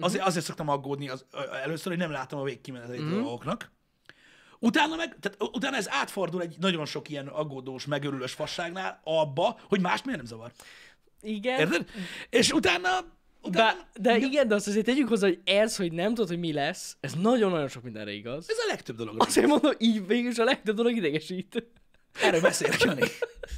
Azért, azért szoktam aggódni az, először, hogy nem látom a végkimenetelét uh-huh. a dolgoknak. Utána meg, tehát utána ez átfordul egy nagyon sok ilyen aggódós, megörülős fasságnál abba, hogy más miért nem zavar. Igen. Érted? És utána, utána Bá, de igen, de azt azért tegyük hozzá, hogy ez, hogy nem tudod, hogy mi lesz, ez nagyon-nagyon sok mindenre igaz. ez a legtöbb dolog. Azért mondom, így végül a legtöbb dolog idegesít. Erről beszélek, Jani.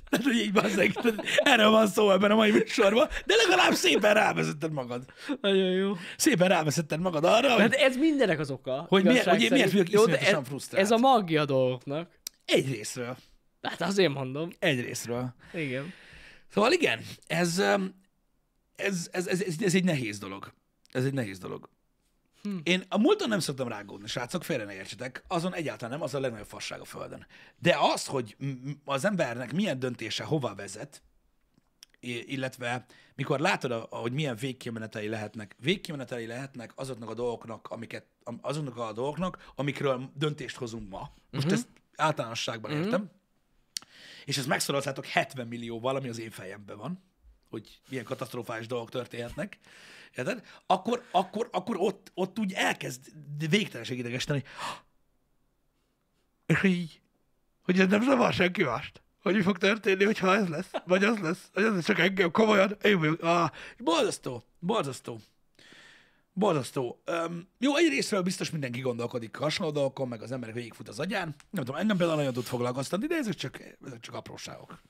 Tehát, hogy így bazzeg, erről van szó ebben a mai műsorban, de legalább szépen rávezetted magad. Nagyon jó. Szépen rávezetted magad arra, hogy Hát ez mindenek az oka. Hogy miért- hogy én miért vagyok Jó, de iszonyatosan ez, frusztrált. ez a magja a dolgoknak. egy részről. Hát azért mondom. Egy részről. Igen. Szóval igen, ez, um, ez, ez, ez, ez, ez egy nehéz dolog. Ez egy nehéz dolog. Hm. Én a múlton nem szoktam rágódni, srácok, félre ne értsetek, azon egyáltalán nem, az a legnagyobb fasság a Földön. De az, hogy az embernek milyen döntése hova vezet, illetve mikor látod, hogy milyen végkimenetei lehetnek, végkimenetei lehetnek azoknak a dolgoknak, amiket, am- azoknak a dolgoknak, amikről döntést hozunk ma. Most uh-huh. ezt általánosságban uh-huh. értem. És ezt megszoroltátok 70 millióval, ami az én fejemben van, hogy milyen katasztrofális dolgok történhetnek, érted? Akkor, akkor, akkor ott, ott úgy elkezd végtelenség idegesíteni, és így, hogy ez nem zavar senki mást. Hogy mi fog történni, hogyha ez lesz, vagy az lesz, vagy az lesz, csak engem komolyan, én vagyok. Ah, borzasztó, borzasztó. Borzasztó. Um, jó, egy részről biztos mindenki gondolkodik hasonló dolgokon, meg az emberek végigfut az agyán. Nem tudom, engem például nagyon tud foglalkoztatni, de ezek csak, ezek csak apróságok.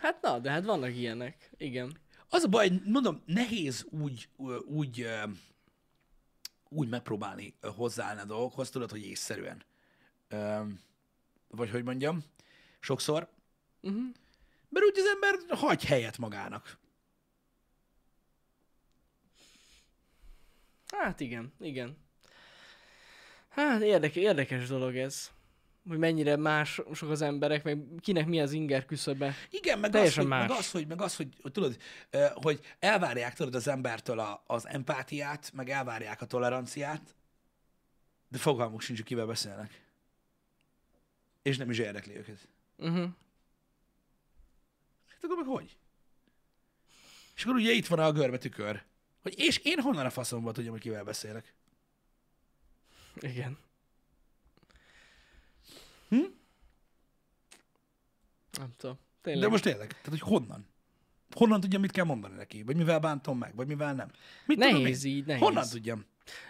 Hát na, de hát vannak ilyenek. Igen. Az a baj, mondom, nehéz úgy, úgy, úgy megpróbálni hozzáállni a dolgokhoz, tudod, hogy észszerűen. Öm, Vagy hogy mondjam, sokszor. Uh-huh. Mert úgy az ember hagy helyet magának. Hát igen, igen. Hát érdekes, érdekes dolog ez. Hogy mennyire más sok az emberek, meg kinek mi az inger küszöbe. Igen, meg az, Teljesen hogy, más. meg az, hogy, meg az, hogy, hogy tudod, hogy elvárják tudod az embertől a, az empátiát, meg elvárják a toleranciát, de fogalmuk sincs, hogy kivel beszélnek. És nem is érdekli őket. Uh-huh. Hát akkor meg hogy? És akkor ugye itt van a görbe tükör. Hogy és én honnan a faszomban tudjam, hogy kivel beszélek? Igen. Hm? Nem tudom. Tényleg. De most tényleg, tehát hogy honnan? Honnan tudjam, mit kell mondani neki? Vagy mivel bántom meg? Vagy mivel nem? Mit tudom Nehéz én? így, nehéz. Honnan tudjam?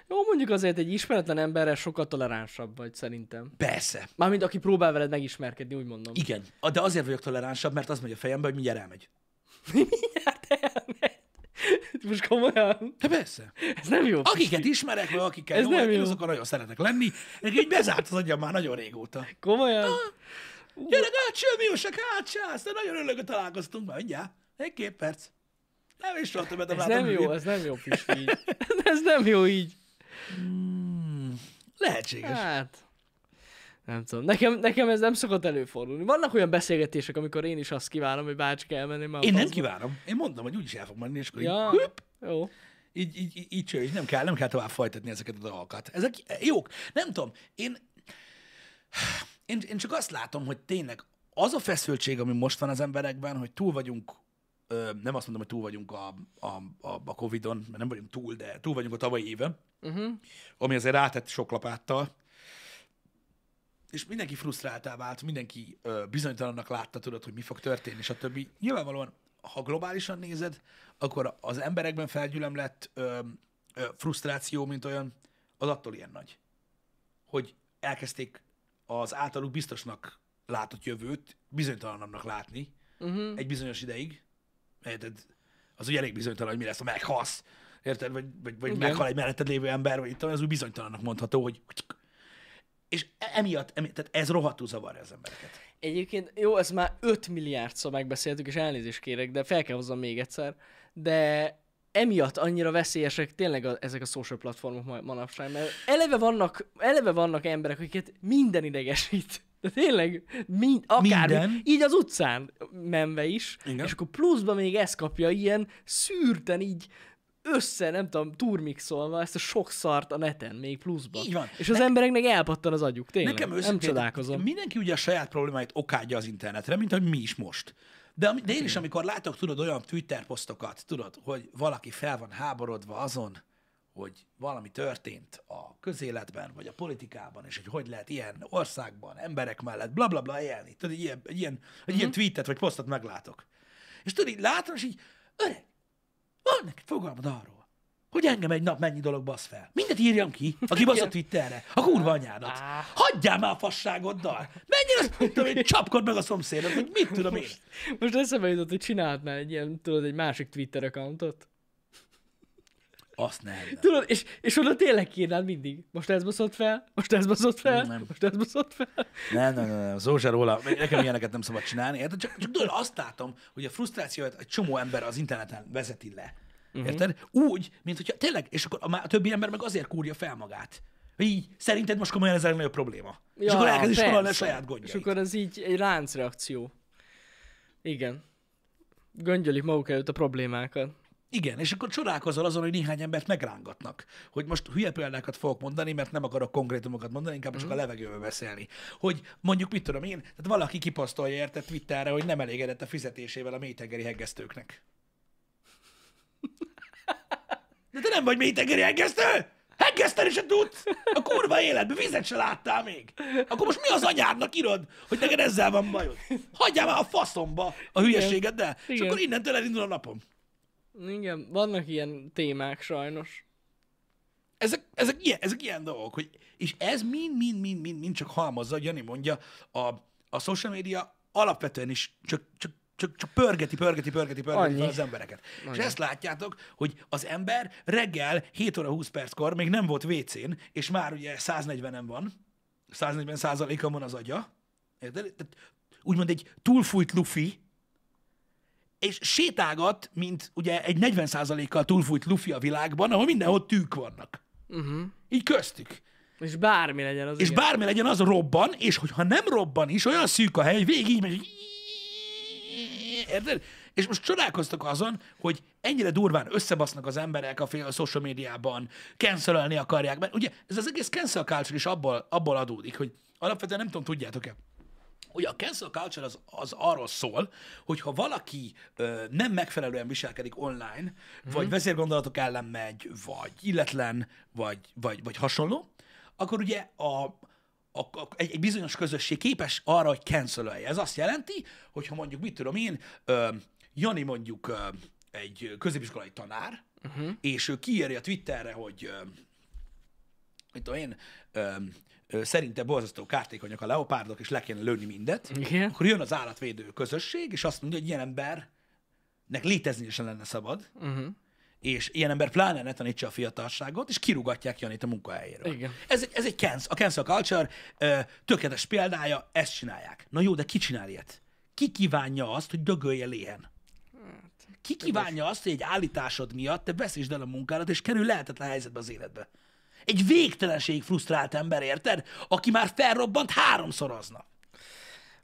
Jó, mondjuk azért egy ismeretlen emberre sokkal toleránsabb vagy szerintem. Persze. Mármint aki próbál veled megismerkedni, úgy mondom. Igen. De azért vagyok toleránsabb, mert az megy a fejembe, hogy mindjárt elmegy. Mindjárt elmegy. Most komolyan? De persze. Ez nem jó. Akiket ismerek, vagy akikkel Ez jó, nem jó. azokkal nagyon szeretek lenni. Így bezárt az agyam már nagyon régóta. Komolyan? Gyere, gátső, mi most kácsász, de nagyon örülök, hogy találkoztunk már, mindjárt. Egy két perc. Nem is soha többet nem Ez nem jó, ez nem jó, Pisti. Ez nem jó így. Lehetséges. Hát, nem tudom. Nekem, nekem ez nem szokott előfordulni. Vannak olyan beszélgetések, amikor én is azt kívánom, hogy bácska elmenni már Én nem faszba. kívánom. Én mondom, hogy úgyis el fog menni, és akkor így, Ja, hüpp, jó. így, így, így, így, cső, így nem kell, nem kell tovább folytatni ezeket a dolgokat. Ezek jók. Nem tudom, én, én, én csak azt látom, hogy tényleg az a feszültség, ami most van az emberekben, hogy túl vagyunk, ö, nem azt mondom, hogy túl vagyunk a, a, a, a Covid-on, mert nem vagyunk túl, de túl vagyunk a tavalyi éven, Uh-huh. ami azért rátett sok lapáttal, és mindenki frusztráltá vált, mindenki ö, bizonytalannak látta, tudod, hogy mi fog történni, stb. Nyilvánvalóan, ha globálisan nézed, akkor az emberekben felgyülemlett ö, ö, frusztráció, mint olyan, az attól ilyen nagy. Hogy elkezdték az általuk biztosnak látott jövőt bizonytalanabbnak látni Uh-huh. egy bizonyos ideig. Érted? Az ugye elég bizonytalan, hogy mi lesz, ha meghalsz. Érted? Vagy, vagy, vagy Igen. meghal egy melletted lévő ember, vagy itt az úgy bizonytalannak mondható, hogy... És emiatt, emi, tehát ez rohadtul zavarja az embereket. Egyébként, jó, ezt már 5 milliárdszor megbeszéltük, és elnézést kérek, de fel kell hozzam még egyszer, de emiatt annyira veszélyesek tényleg a, ezek a social platformok ma, manapság, mert eleve vannak, eleve vannak emberek, akiket minden idegesít. De tényleg, mind, akár Minden. így az utcán menve is, Igen. és akkor pluszban még ezt kapja ilyen szűrten így össze, nem tudom, turmixolva ezt a sok szart a neten, még pluszban. Így van. És az embereknek elpattan az agyuk, tényleg. Nekem nem őszintén, csodálkozom. Mindenki ugye a saját problémáit okádja az internetre, mint ahogy mi is most. De, de én is, amikor látok, tudod, olyan Twitter posztokat, tudod, hogy valaki fel van háborodva azon, hogy valami történt a közéletben, vagy a politikában, és hogy hogy lehet ilyen országban, emberek mellett, bla bla bla élni. Tudod, egy ilyen, egy ilyen, egy ilyen tweetet vagy posztot meglátok. És tudod, így látom, és így, öreg, van neked fogalmad arról, hogy engem egy nap mennyi dolog basz fel. Mindet írjam ki, aki baszott Twitterre. A kurva anyádat. Hagyjál már a fasságoddal. Menjél, azt mit tudom én, csapkod meg a szomszédot, vagy mit tudom én. Most eszembe jutott, hogy csinálhatnál egy ilyen, tudod, egy másik Twitter accountot. Azt ne hidd el. Tudod, és, és oda tényleg kírnád mindig. Most ez baszott fel, most ez baszott fel, Nem. most ez baszott fel. Nem, nem, nem, nem, se róla. Nekem ilyeneket nem szabad csinálni. Érted? Csak, csak tudod, azt látom, hogy a frusztrációt egy csomó ember az interneten vezeti le. Érted? Úgy, mint hogyha tényleg, és akkor a, a többi ember meg azért kúrja fel magát. Így, szerinted most komolyan ez a legnagyobb probléma. Ja, és akkor elkezd is persze. sorolni a saját gondjait. És akkor ez így egy láncreakció. Igen. Göngyölik maguk előtt a problémákat. Igen, és akkor csodálkozol azon, hogy néhány embert megrángatnak. Hogy most hülye példákat fogok mondani, mert nem akarok konkrétumokat mondani, inkább csak a levegőbe beszélni. Hogy mondjuk, mit tudom én, tehát valaki kiposztolja érte Twitterre, hogy nem elégedett a fizetésével a mélytengeri heggesztőknek. De te nem vagy mélytengeri heggesztő? Heggeszteni se tudsz! A kurva életben vizet se láttál még! Akkor most mi az anyádnak írod, hogy neked ezzel van bajod? Hagyjál már a faszomba a hülyeségeddel, és akkor innentől elindul a napom. Igen, vannak ilyen témák sajnos. ezek, ezek, ilyen, ezek ilyen dolgok, hogy, és ez mind, mind, mind, mind, mind csak halmozza, hogy Jani mondja, a, a social media alapvetően is csak, csak, csak, csak pörgeti, pörgeti, pörgeti, pörgeti Annyi. fel az embereket. És ezt látjátok, hogy az ember reggel 7 óra 20 perckor még nem volt WC-n, és már ugye 140-en van, 140 százalékon van az agya, érted? Tehát úgymond egy túlfújt lufi, és sétálgat, mint ugye egy 40%-kal túlfújt lufi a világban, ahol mindenhol tűk vannak. Uh-huh. Így köztük. És bármi legyen az És igen. bármi legyen, az robban, és hogyha nem robban is, olyan szűk a hely, végig így megy, Érted? És most csodálkoztak azon, hogy ennyire durván összebasznak az emberek a, fél, a social médiában, cancelelni akarják. Mert ugye ez az egész cancel culture is abból, abból adódik, hogy alapvetően nem tudom, tudjátok-e, Ugye a cancel culture az, az arról szól, hogy ha valaki ö, nem megfelelően viselkedik online, mm-hmm. vagy vezérgondolatok ellen megy, vagy illetlen, vagy, vagy, vagy hasonló, akkor ugye a, a, a, egy, egy bizonyos közösség képes arra, hogy cancelölje. Ez azt jelenti, hogy ha mondjuk, mit tudom én, ö, Jani mondjuk ö, egy középiskolai tanár, uh-huh. és ő kiírja Twitterre, hogy ö, mit tudom én, ö, ö, szerinte borzasztó kártékonyak a leopárdok, és le kéne lőni mindet, Igen. akkor jön az állatvédő közösség, és azt mondja, hogy ilyen embernek létezni sem lenne szabad, Uh-huh. és ilyen ember pláne ne tanítsa a fiatalságot, és kirugatják Janit a munkahelyéről. Igen. Ez, egy- ez egy cancel, a cancel culture ö, tökéletes példája, ezt csinálják. Na jó, de ki csinál ilyet? Ki kívánja azt, hogy dögölje léhen? Ki kívánja azt, hogy egy állításod miatt te veszítsd el a munkádat, és kerül lehetetlen helyzetbe az életbe? Egy végtelenség frusztrált ember, érted? Aki már felrobbant háromszor aznap.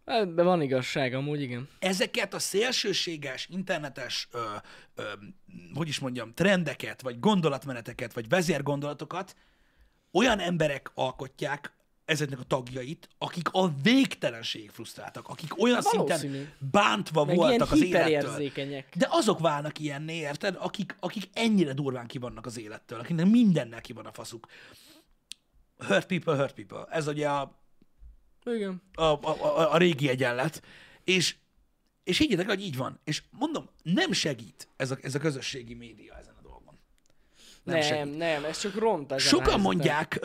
Ebben van igazság amúgy, igen. ezeket a szélsőséges, internetes, ö, ö, hogy is mondjam, trendeket, vagy gondolatmeneteket, vagy vezérgondolatokat olyan emberek alkotják ezeknek a tagjait, akik a végtelenség frusztráltak, akik olyan szinten bántva Meg voltak az ilyen élettől. De azok válnak ilyenné, érted? Akik, akik ennyire durván kivannak az élettől, akiknek mindennel ki van a faszuk. Hurt people, hurt people. Ez ugye a, Igen. a, a, a, a régi egyenlet, és, és higgyétek, hogy így van. És mondom, nem segít ez a, ez a közösségi média ezen. Nem, Nem, segít. nem, ez csak ront ezen a Sokan mondják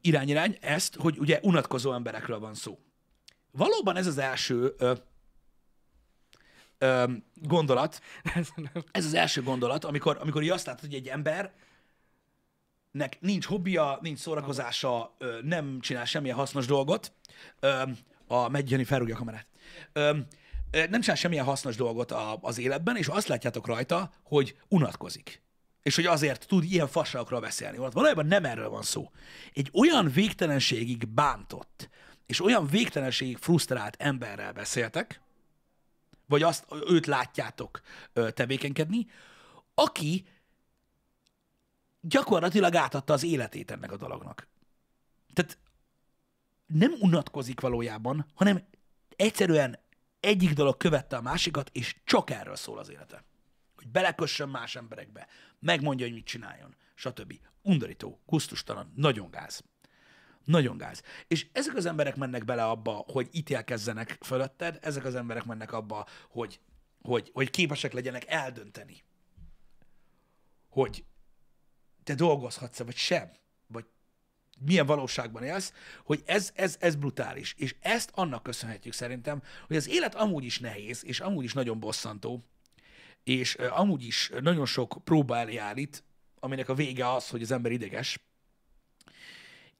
irány-irány ezt, hogy ugye unatkozó emberekről van szó. Valóban ez az első ö, ö, gondolat, Ez az első gondolat, amikor, amikor azt látod, hogy egy ember nek nincs hobbija, nincs szórakozása, ö, nem csinál semmilyen hasznos dolgot. Ö, A megy Jani, felrúgja a kamerát. Ö, Nem csinál semmilyen hasznos dolgot a- az életben, és azt látjátok rajta, hogy unatkozik. És hogy azért tud ilyen fasságokról beszélni. Valójában nem erről van szó. Egy olyan végtelenségig bántott, és olyan végtelenségig frusztrált emberrel beszéltek, vagy azt őt látjátok tevékenykedni, aki gyakorlatilag átadta az életét ennek a dolognak. Tehát nem unatkozik valójában, hanem egyszerűen egyik dolog követte a másikat, és csak erről szól az élete. Hogy belekössön más emberekbe, megmondja, hogy mit csináljon, stb. Undorító, gusztustalan, nagyon gáz. Nagyon gáz. És ezek az emberek mennek bele abba, hogy ítélkezzenek fölötted, ezek az emberek mennek abba, hogy, hogy, hogy képesek legyenek eldönteni, hogy te dolgozhatsz-e, vagy sem, vagy milyen valóságban élsz, hogy ez, ez, ez brutális. És ezt annak köszönhetjük szerintem, hogy az élet amúgy is nehéz, és amúgy is nagyon bosszantó, és amúgy is nagyon sok próba elé aminek a vége az, hogy az ember ideges,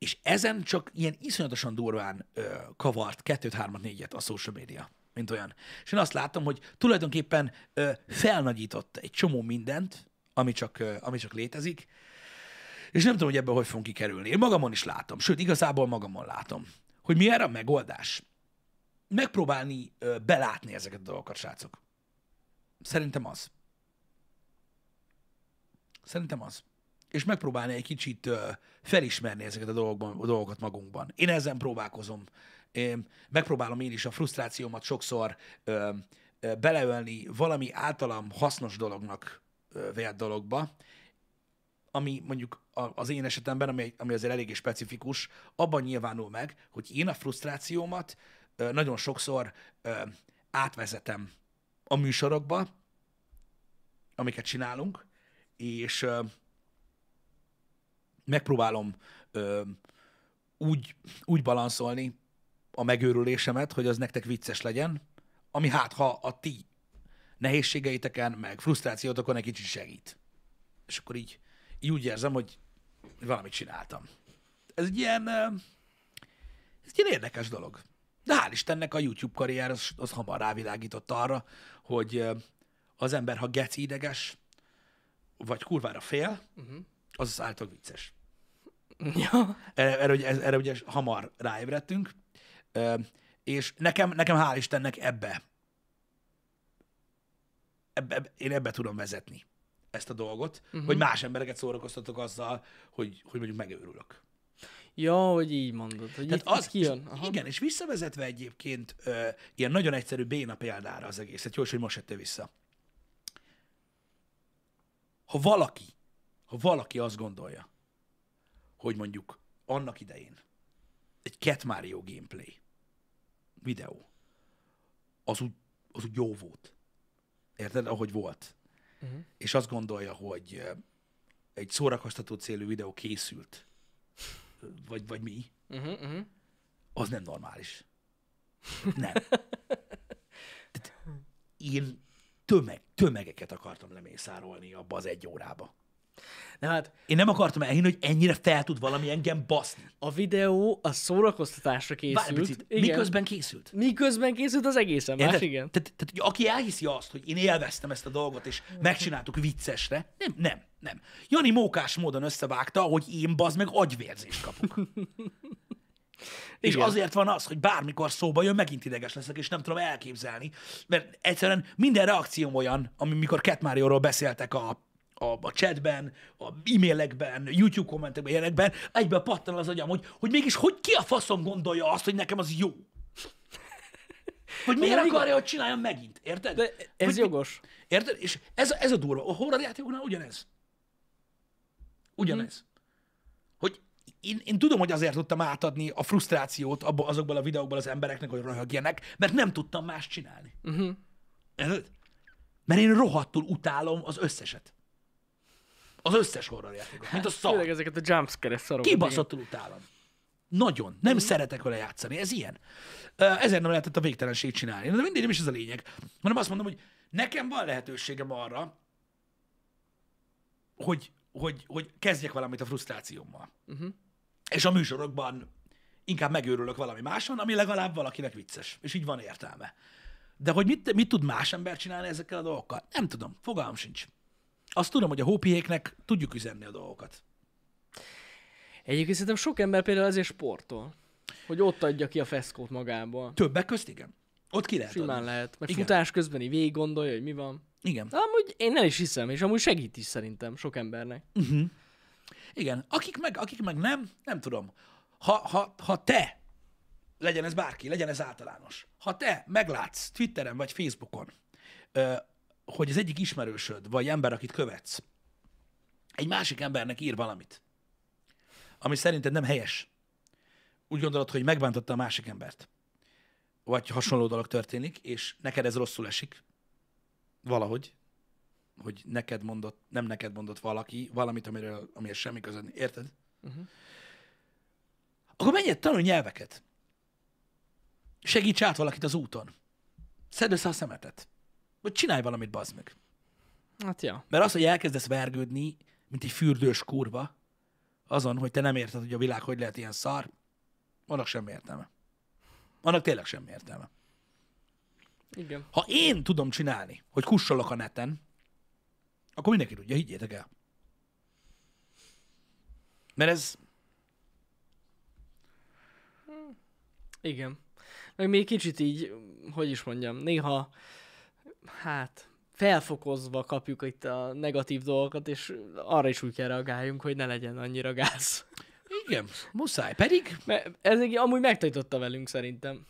és ezen csak ilyen iszonyatosan durván ö, kavart kettőt, hármat, négyet a social media, mint olyan. És én azt látom, hogy tulajdonképpen ö, felnagyított egy csomó mindent, ami csak, ö, ami csak létezik, és nem tudom, hogy ebből hogy fogunk kikerülni. Én magamon is látom, sőt, igazából magamon látom, hogy mi erre a megoldás. Megpróbálni ö, belátni ezeket a dolgokat, srácok. Szerintem az. Szerintem az. És megpróbálni egy kicsit ö, felismerni ezeket a, dolgokban, a dolgokat magunkban. Én ezen próbálkozom. Én megpróbálom én is a frusztrációmat sokszor ö, beleölni valami általam hasznos dolognak ö, vélt dologba, ami mondjuk az én esetemben, ami, ami azért eléggé specifikus, abban nyilvánul meg, hogy én a frusztrációmat nagyon sokszor átvezetem a műsorokba, amiket csinálunk, és megpróbálom úgy, úgy balanszolni a megőrülésemet, hogy az nektek vicces legyen, ami hát, ha a ti nehézségeiteken, meg frusztrációtokon egy kicsit segít. És akkor így, így úgy érzem, hogy valamit csináltam. Ez egy ilyen, ez egy ilyen érdekes dolog. De hál' Istennek a YouTube karrier az, az hamar rávilágított arra, hogy az ember, ha geci ideges, vagy kurvára fél, uh-huh. az az által vicces. Ja. Erre, erre, ugye, erre ugye hamar ráébredtünk, és nekem, nekem hál' Istennek ebbe, ebbe, ebbe, én ebbe tudom vezetni ezt a dolgot, uh-huh. hogy más embereket szórakoztatok azzal, hogy, hogy mondjuk megőrülök. Ja, hogy így mondod, hogy Tehát itt, az, kijön. Aha. igen, és visszavezetve egyébként ö, ilyen nagyon egyszerű béna példára az egészet, jó, hogy most jöttél vissza. Ha valaki, ha valaki azt gondolja, hogy mondjuk annak idején egy Cat Mario gameplay videó, az úgy, az úgy jó volt. Érted, ahogy volt. Uh-huh. És azt gondolja, hogy egy szórakoztató célú videó készült, vagy, vagy mi, Uh-huh, uh-huh. az nem normális. Nem. Tehát én tömeg, tömegeket akartam lemészárolni abba az egy órába. De hát Én nem akartam elhinni, hogy ennyire fel tud valami engem baszni. a videó a szórakoztatásra készült. picit, igen. miközben készült? Miközben készült az egészen más, Érted? igen. Tehát, tehát, hogy aki elhiszi azt, hogy én élveztem ezt a dolgot, és megcsináltuk viccesre, nem, nem, nem. Jani mókás módon összevágta, hogy én bazd meg agyvérzést kapok. és Igen. azért van az, hogy bármikor szóba jön, megint ideges leszek, és nem tudom elképzelni, mert egyszerűen minden reakcióm olyan, ami mikor Cat Mario-ról beszéltek a, a, a chatben, a e-mailekben, YouTube kommentekben, ilyenekben, egyben pattan az agyam, hogy, hogy mégis hogy ki a faszom gondolja azt, hogy nekem az jó. Hogy miért akarja, hogy csináljam megint, érted? De ez hogy, jogos. Érted? És ez, ez a durva. A horror játékoknál ugyanez. Ugyanez. Hogy én, én tudom, hogy azért tudtam átadni a frusztrációt abba, azokból a videókból az embereknek, hogy röhögjenek, mert nem tudtam más csinálni. Uh-huh. Mert én rohadtul utálom az összeset. Az összes horror játékot, mint a Főleg szar. ezeket a jumpscare-es szarokat. Kibaszottul utálom. Nagyon. Nem szeretek vele játszani. Ez ilyen. Ezért nem lehetett a végtelenség csinálni. De mindig nem is ez a lényeg. Hanem azt mondom, hogy nekem van lehetőségem arra, hogy, hogy, hogy kezdjek valamit a frusztrációmmal. Uh-huh. És a műsorokban inkább megőrülök valami máson, ami legalább valakinek vicces. És így van értelme. De hogy mit, mit tud más ember csinálni ezekkel a dolgokkal? Nem tudom. Fogalmam sincs. Azt tudom, hogy a hópiéknek tudjuk üzenni a dolgokat. Egyébként szerintem sok ember például ezért sportol. Hogy ott adja ki a feszkót magából. Többek közt igen. Ott ki lehet Simán adni. lehet. Meg Igen. futás közben így végig gondolja, hogy mi van. Igen. De amúgy én el is hiszem, és amúgy segít is szerintem sok embernek. Igen. Akik meg, akik meg nem, nem tudom. Ha, ha, ha te, legyen ez bárki, legyen ez általános, ha te meglátsz Twitteren vagy Facebookon, ö, hogy az egyik ismerősöd, vagy ember, akit követsz, egy másik embernek ír valamit, ami szerinted nem helyes, úgy gondolod, hogy megbántotta a másik embert, vagy hasonló dolog történik, és neked ez rosszul esik, valahogy, hogy neked mondott, nem neked mondott valaki valamit, amiről, amihez semmi közön, érted? Uh-huh. Akkor menj tanulj nyelveket. Segíts át valakit az úton. Szedd össze a szemetet. Vagy csinálj valamit, bazd meg. Hát ja. Mert az, hogy elkezdesz vergődni, mint egy fürdős kurva, azon, hogy te nem érted, hogy a világ hogy lehet ilyen szar, annak semmi értelme. Annak tényleg semmi értelme. Igen. Ha én tudom csinálni, hogy kussolok a neten, akkor mindenki tudja, higgyétek el. Mert ez, Igen. Meg még kicsit így, hogy is mondjam, néha, hát, felfokozva kapjuk itt a negatív dolgokat, és arra is úgy kell reagáljunk, hogy ne legyen annyira gáz. igen, muszáj. Pedig, Mert ez egy, amúgy megtanította velünk szerintem.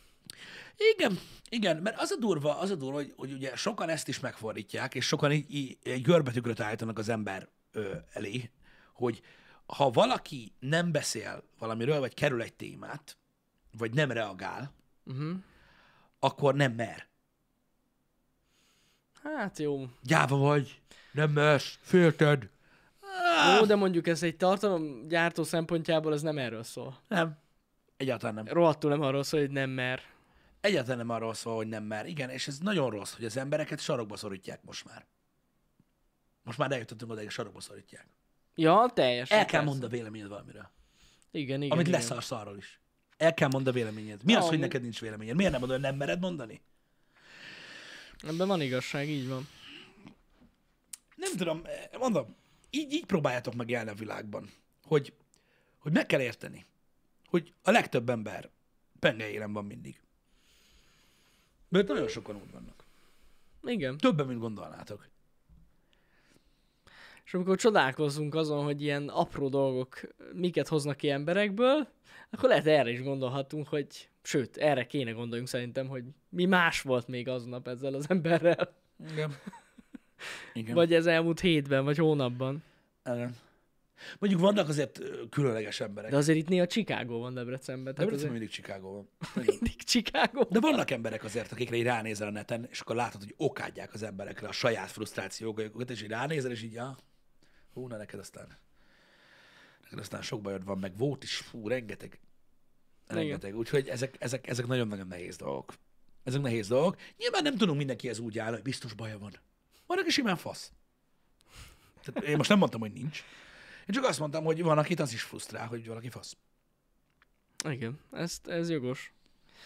igen, igen, mert az a durva, az a durva, hogy, hogy ugye sokan ezt is megfordítják, és sokan így, így egy görbetükröt állítanak az ember ö, elé, hogy ha valaki nem beszél valamiről, vagy kerül egy témát, vagy nem reagál, Uh-huh. akkor nem mer. Hát jó. Gyáva vagy, nem mersz, félted. Jó, de mondjuk ez egy tartalomgyártó szempontjából ez nem erről szól. Nem. Egyáltalán nem. Rohadtul nem arról szól, hogy nem mer. Egyáltalán nem arról szól, hogy nem mer. Igen, és ez nagyon rossz, hogy az embereket sarokba szorítják most már. Most már eljutottunk oda, hogy sarokba szorítják. Ja, teljesen. El kell mondani a véleményed valamiről. Igen, igen. Amit igen. leszarsz arról is. El kell mondani a véleményed. Mi az, Ja, hogy amúgy- neked nincs véleményed? Miért nem mondod, hogy nem mered mondani? Ebben van igazság, így van. Nem tudom, mondom, így, így próbáljátok meg élni a világban, hogy, hogy meg kell érteni, hogy a legtöbb ember penge élem van mindig. Mert nagyon sokan úgy vannak. Igen. Többen, mint gondolnátok. És amikor csodálkozzunk azon, hogy ilyen apró dolgok miket hoznak ki emberekből, akkor lehet erre is gondolhatunk, hogy sőt, erre kéne gondoljunk szerintem, hogy mi más volt még aznap ezzel az emberrel. Igen. Igen. Vagy ez elmúlt hétben, vagy hónapban. Igen. Mondjuk vannak azért különleges emberek. De azért itt néha Chicago van Debrecenben. De Tehát Debrecen azért mindig Chicago van. mindig Chicago. De vannak emberek azért, akikre így ránézel a neten, és akkor látod, hogy okádják az emberekre a saját frusztrációkat, és így ránézel, és így, ja, hú, na neked aztán, neked aztán sok bajod van, meg volt is, fú, rengeteg. Rengeteg. Úgyhogy ezek, ezek, ezek nagyon-nagyon nehéz dolgok. Ezek nehéz dolgok. Nyilván nem tudunk mindenkihez úgy állni, hogy biztos baja van. Van, aki simán fasz. Tehát én most nem mondtam, hogy nincs. Én csak azt mondtam, hogy van, akit az is frusztrál, hogy valaki fasz. Igen, ez, ez jogos.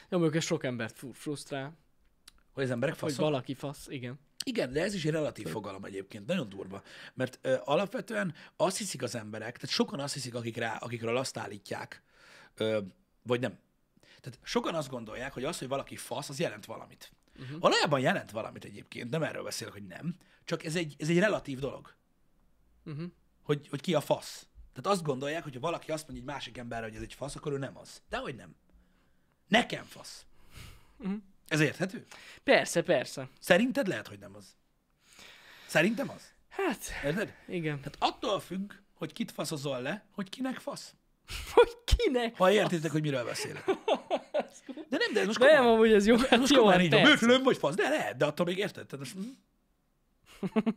Jó, mondjuk ez sok embert frusztrál, Hogy az emberek hogy faszok. valaki fasz, igen. Igen, de ez is egy relatív fogalom egyébként, nagyon durva. Mert ö, alapvetően azt hiszik az emberek, tehát sokan azt hiszik, akik rá, akikről azt állítják, ö, vagy nem. Tehát sokan azt gondolják, hogy az, hogy valaki fasz, az jelent valamit. Uh-huh. Valójában jelent valamit egyébként, nem erről beszélek, hogy nem, csak ez egy, ez egy relatív dolog, Uh-huh. hogy, hogy ki a fasz. Tehát azt gondolják, hogy ha valaki azt mondja egy másik emberre, hogy ez egy fasz, akkor ő nem az. De hogy nem. Nekem fasz. Uh-huh. Ez érthető? Persze, persze. Szerinted lehet, hogy nem az. Szerintem az. Hát, Érted? igen. Tehát attól függ, hogy kit faszozol le, hogy kinek fasz. Hogy kinek? Ha értitek, hogy miről beszélek. De nem, de most Nem, komolyan. amúgy ez jó. Hát most jó, komolyan hát így. Bőfülöm vagy fasz. De lehet, de attól még érted. Tehát most.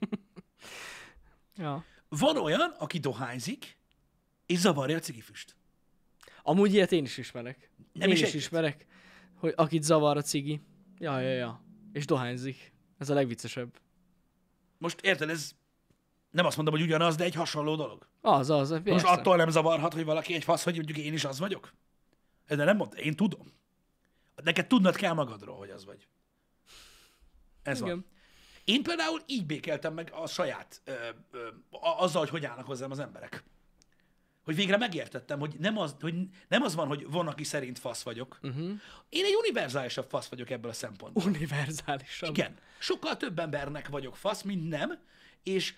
Ja. van olyan, aki dohányzik, és zavarja a cigifüst. Amúgy ilyet én is ismerek. Nem én is is ismerek, hogy akit zavar a cigi. Ja, ja, ja. És dohányzik. Ez a legviccesebb. Most érted, ez nem azt mondom, hogy ugyanaz, de egy hasonló dolog. Az, az, Most persze. attól nem zavarhat, hogy valaki egy fasz, hogy mondjuk én is az vagyok? Ez nem mondta, én tudom. Neked tudnod kell magadról, hogy az vagy. Ez van. Igen. Én például így békeltem meg a saját, ö, ö, azzal, hogy hogy állnak hozzám az emberek. Hogy végre megértettem, hogy nem az, hogy nem az van, hogy van, aki szerint fasz vagyok. Uh-huh. Én egy univerzálisabb fasz vagyok ebből a szempontból. Univerzálisabb. Igen. Sokkal több embernek vagyok fasz, mint nem, és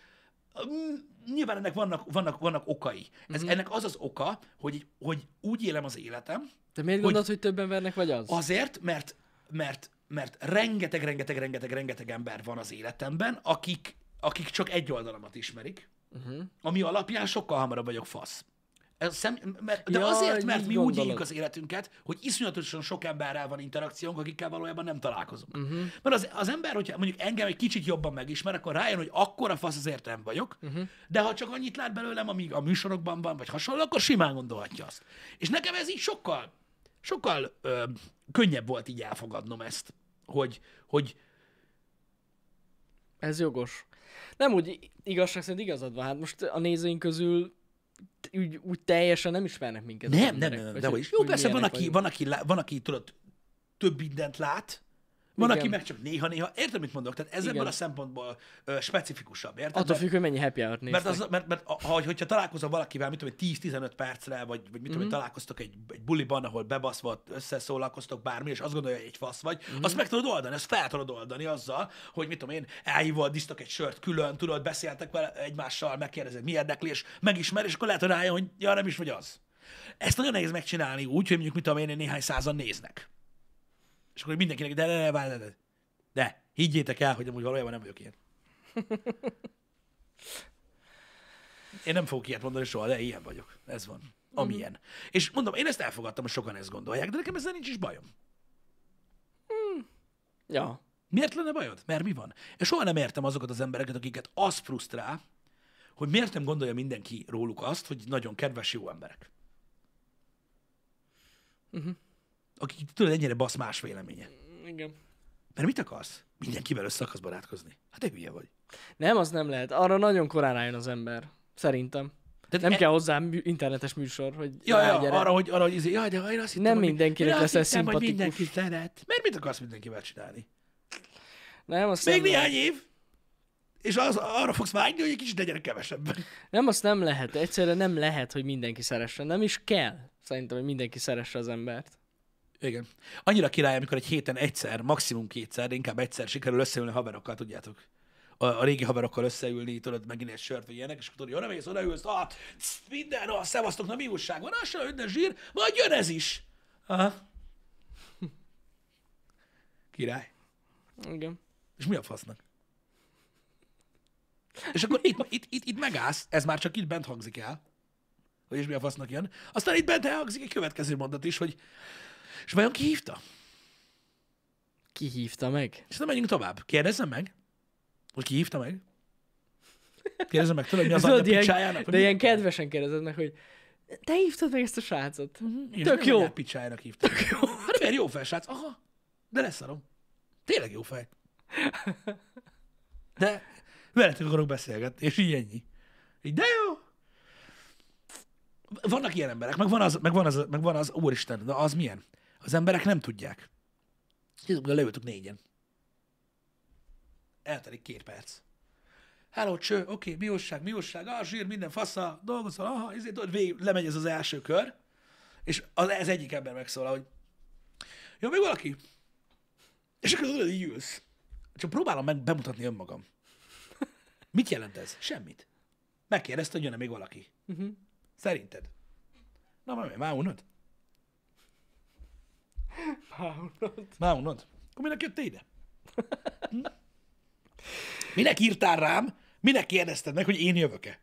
nyilván ennek vannak, vannak, vannak okai. Ez, uh-huh. Ennek az az oka, hogy, hogy úgy élem az életem, De miért gondolod, hogy több embernek vagy az? Azért, mert, mert, mert rengeteg, rengeteg, rengeteg, rengeteg ember van az életemben, akik, akik csak egy oldalamat ismerik, uh-huh. ami alapján sokkal hamarabb vagyok fasz. Ez szem, mert, de Ja, azért, mert mi úgy gondolod. éljük az életünket, hogy iszonyatosan sok emberrel van interakciónk, akikkel valójában nem találkozunk. Uh-huh. Mert az, az ember, hogyha mondjuk engem egy kicsit jobban megismer, akkor rájön, hogy akkora fasz azért nem vagyok, uh-huh. de ha csak annyit lát belőlem, amíg a műsorokban van, vagy hasonló, akkor simán gondolhatja azt. És nekem ez így sokkal, sokkal ö, könnyebb volt így elfogadnom ezt, hogy, hogy Ez jogos. Nem úgy igazság szerint igazad van. Hát most a nézőink közül úgy, úgy teljesen nem ismernek minket. Nem, nem, nem, nem de hogy- is. Jó, persze van aki, van, aki, van, aki tudod, több mindent lát, van, Igen. aki meg csak néha-néha. Érted, mit mondok? Tehát ez ebből a szempontból ö, specifikusabb, érted? Attól Mert- függ, hogy mennyi happy hour mert, az, mert, mert ha, hogyha találkozol valakivel, mit tudom, én, 10-15 percre, vagy, vagy mit tudom, mm-hmm. találkoztok egy, egy buliban, ahol bebaszva összeszólalkoztok bármi, és azt gondolja, hogy egy fasz vagy, mm-hmm. azt meg tudod oldani, ezt fel tudod oldani azzal, hogy mit tudom én, elhívod, disztok egy sört külön, tudod, beszéltek vele egymással, megkérdezed, mi érdekli, és megismer, és akkor lehet, hogy rájön, hogy ja, nem is vagy az. Ezt nagyon nehéz megcsinálni úgy, hogy mondjuk, mit tudom én, néhány százan néznek. És akkor mindenkinek, de, de, de, de, de, de, higgyétek el, hogy amúgy valójában nem vagyok ilyen. Én nem fogok ilyet mondani soha, de ilyen vagyok. Ez van. Amilyen. Mm. És mondom, én ezt elfogadtam, hogy sokan ezt gondolják, de nekem ezzel nincs is bajom. Ja. Miért lenne bajod? Mert mi van? És soha nem értem azokat az embereket, akiket az frusztrál, hogy miért nem gondolja mindenki róluk azt, hogy nagyon kedves, jó emberek. Uh-huh. Akik tudod, ennyire basz más véleménye. Igen. Mert mit akarsz? Mindenkivel össze akarsz barátkozni. Hát te hülye vagy. Nem, az nem lehet. Arra nagyon korán rájön az ember. Szerintem. Tehát Nem e- kell hozzá mű- internetes műsor, hogy Ja, ja, rágyere. arra, hogy, arra, hogy izé, jaj, de én azt hittem, Nem hogy, mindenkinek azt leszel hittem, hogy szimpatikus. mindenki szeret. Mert mit akarsz mindenkivel csinálni? Nem, azt Még nem néhány lehet. év, és az, arra fogsz vágyni, hogy egy kicsit legyenek kevesebben. Nem, azt nem lehet. Egyszerűen nem lehet, hogy mindenki szeressen. Nem is kell. Szerintem, hogy mindenki szeresse az embert. Igen. Annyira király, amikor egy héten egyszer, maximum kétszer, de inkább egyszer sikerül összeülni haverokkal, tudjátok. A, a régi haverokkal összeülni, tudod, megint egy sört, vagy ilyenek, és akkor tudod, jó, nem ész, odaülsz, ah, cs, minden, ah, szevasztok, na mi újság van, az minden zsír, majd jön ez is. Aha. Király. Igen. És mi a fasznak? És akkor itt, itt, itt, itt megállsz, ez már csak itt bent hangzik el, hogy és mi a fasznak jön. Aztán itt bent elhangzik egy következő mondat is, hogy és vajon ki hívta? Ki hívta meg? És nem menjünk tovább. Kérdezzem meg, hogy ki hívta meg? Kérdezzem meg tőle, hogy mi az Tudod, ilyen, picsájának? de ilyen kedvesen kérdezed meg, hogy te hívtad meg ezt a srácot? Én Tök nem jó. anyja Picsájának hívta. Tök jó. Hát miért jó fej, srác? Aha, de leszarom. Tényleg jó fej. De veletek akarok beszélgetni, és így ennyi. Így, de jó. Vannak ilyen emberek, meg van az, meg van az, meg van az úristen, de az milyen? Az emberek nem tudják. Tudjuk, leültük négyen. Eltelik két perc. Hello, cső, oké, okay, mi újság, mi újság, ah, zsír, minden fasza, dolgozol, aha, ezért tudod, végig lemegy ez az első kör, és az, ez egyik ember megszólal, hogy jó, még valaki? És akkor tudod, így ülsz. Csak próbálom meg bemutatni önmagam. Mit jelent ez? Semmit. Megkérdezte, hogy jön-e még valaki. Uh-huh. Szerinted? Na, már, már unod? Pálnod. Már unod? Akkor minek jöttél ide? Hm? Minek írtál rám? Minek kérdezted meg, hogy én jövök-e?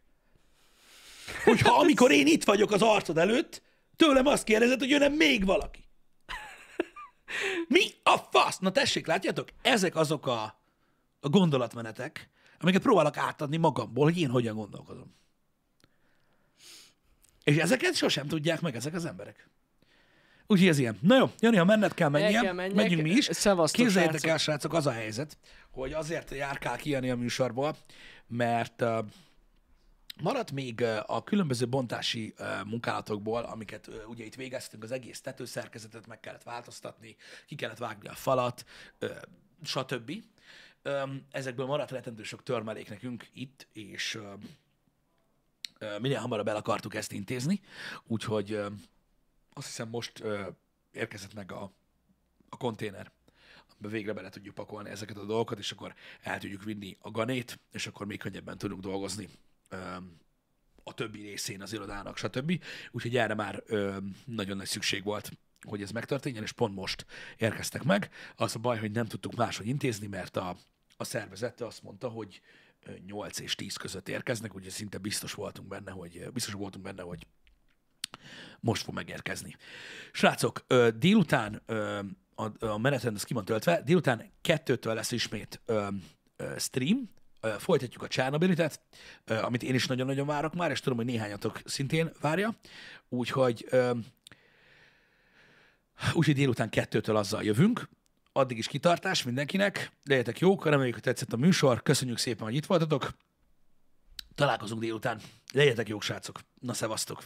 Hogyha amikor én itt vagyok az arcod előtt, tőlem azt kérdezed, hogy jön-e még valaki. Mi a fasz? Na tessék, látjátok? Ezek azok a, a gondolatmenetek, amiket próbálok átadni magamból, hogy én hogyan gondolkodom. És ezeket sosem tudják meg ezek az emberek. Úgyhogy ez ilyen. Na jó, Jani, ha menned kell menjen, kell menjek. menjünk mi is. Szevasztok, Képzeljétek srácok. el, srácok, az a helyzet, hogy azért járkál ki Jani a műsorból, mert uh, maradt még a különböző bontási munkálatokból, amiket ugye itt végeztünk, az egész tetőszerkezetet meg kellett változtatni, ki kellett vágni a falat, stb. Ezekből maradt rettentő sok törmelék nekünk itt, és minél hamarabb el akartuk ezt intézni, úgyhogy azt hiszem most uh, érkezett meg a, a konténer, amiben végre bele tudjuk pakolni ezeket a dolgokat, és akkor el tudjuk vinni a ganét, és akkor még könnyebben tudunk dolgozni um, a többi részén az irodának, stb. Úgyhogy erre már um, nagyon nagy szükség volt, hogy ez megtörténjen, és pont most érkeztek meg. Az a baj, hogy nem tudtuk máshogy intézni, mert a, a szervezete azt mondta, hogy ö, 8 és 10 között érkeznek, úgyhogy szinte biztos voltunk benne, hogy biztos voltunk benne, hogy most fog megérkezni. Srácok, délután a, a menetrend az ki van töltve, délután kettőtől lesz ismét stream, folytatjuk a Csernabilitet, ö, amit én is nagyon-nagyon várok már, és tudom, hogy néhányatok szintén várja, úgyhogy úgyhogy délután kettőtől azzal jövünk, addig is kitartás mindenkinek, legyetek jók, reméljük, hogy tetszett a műsor, köszönjük szépen, hogy itt voltatok, találkozunk délután, legyetek jók, srácok, na szevasztok!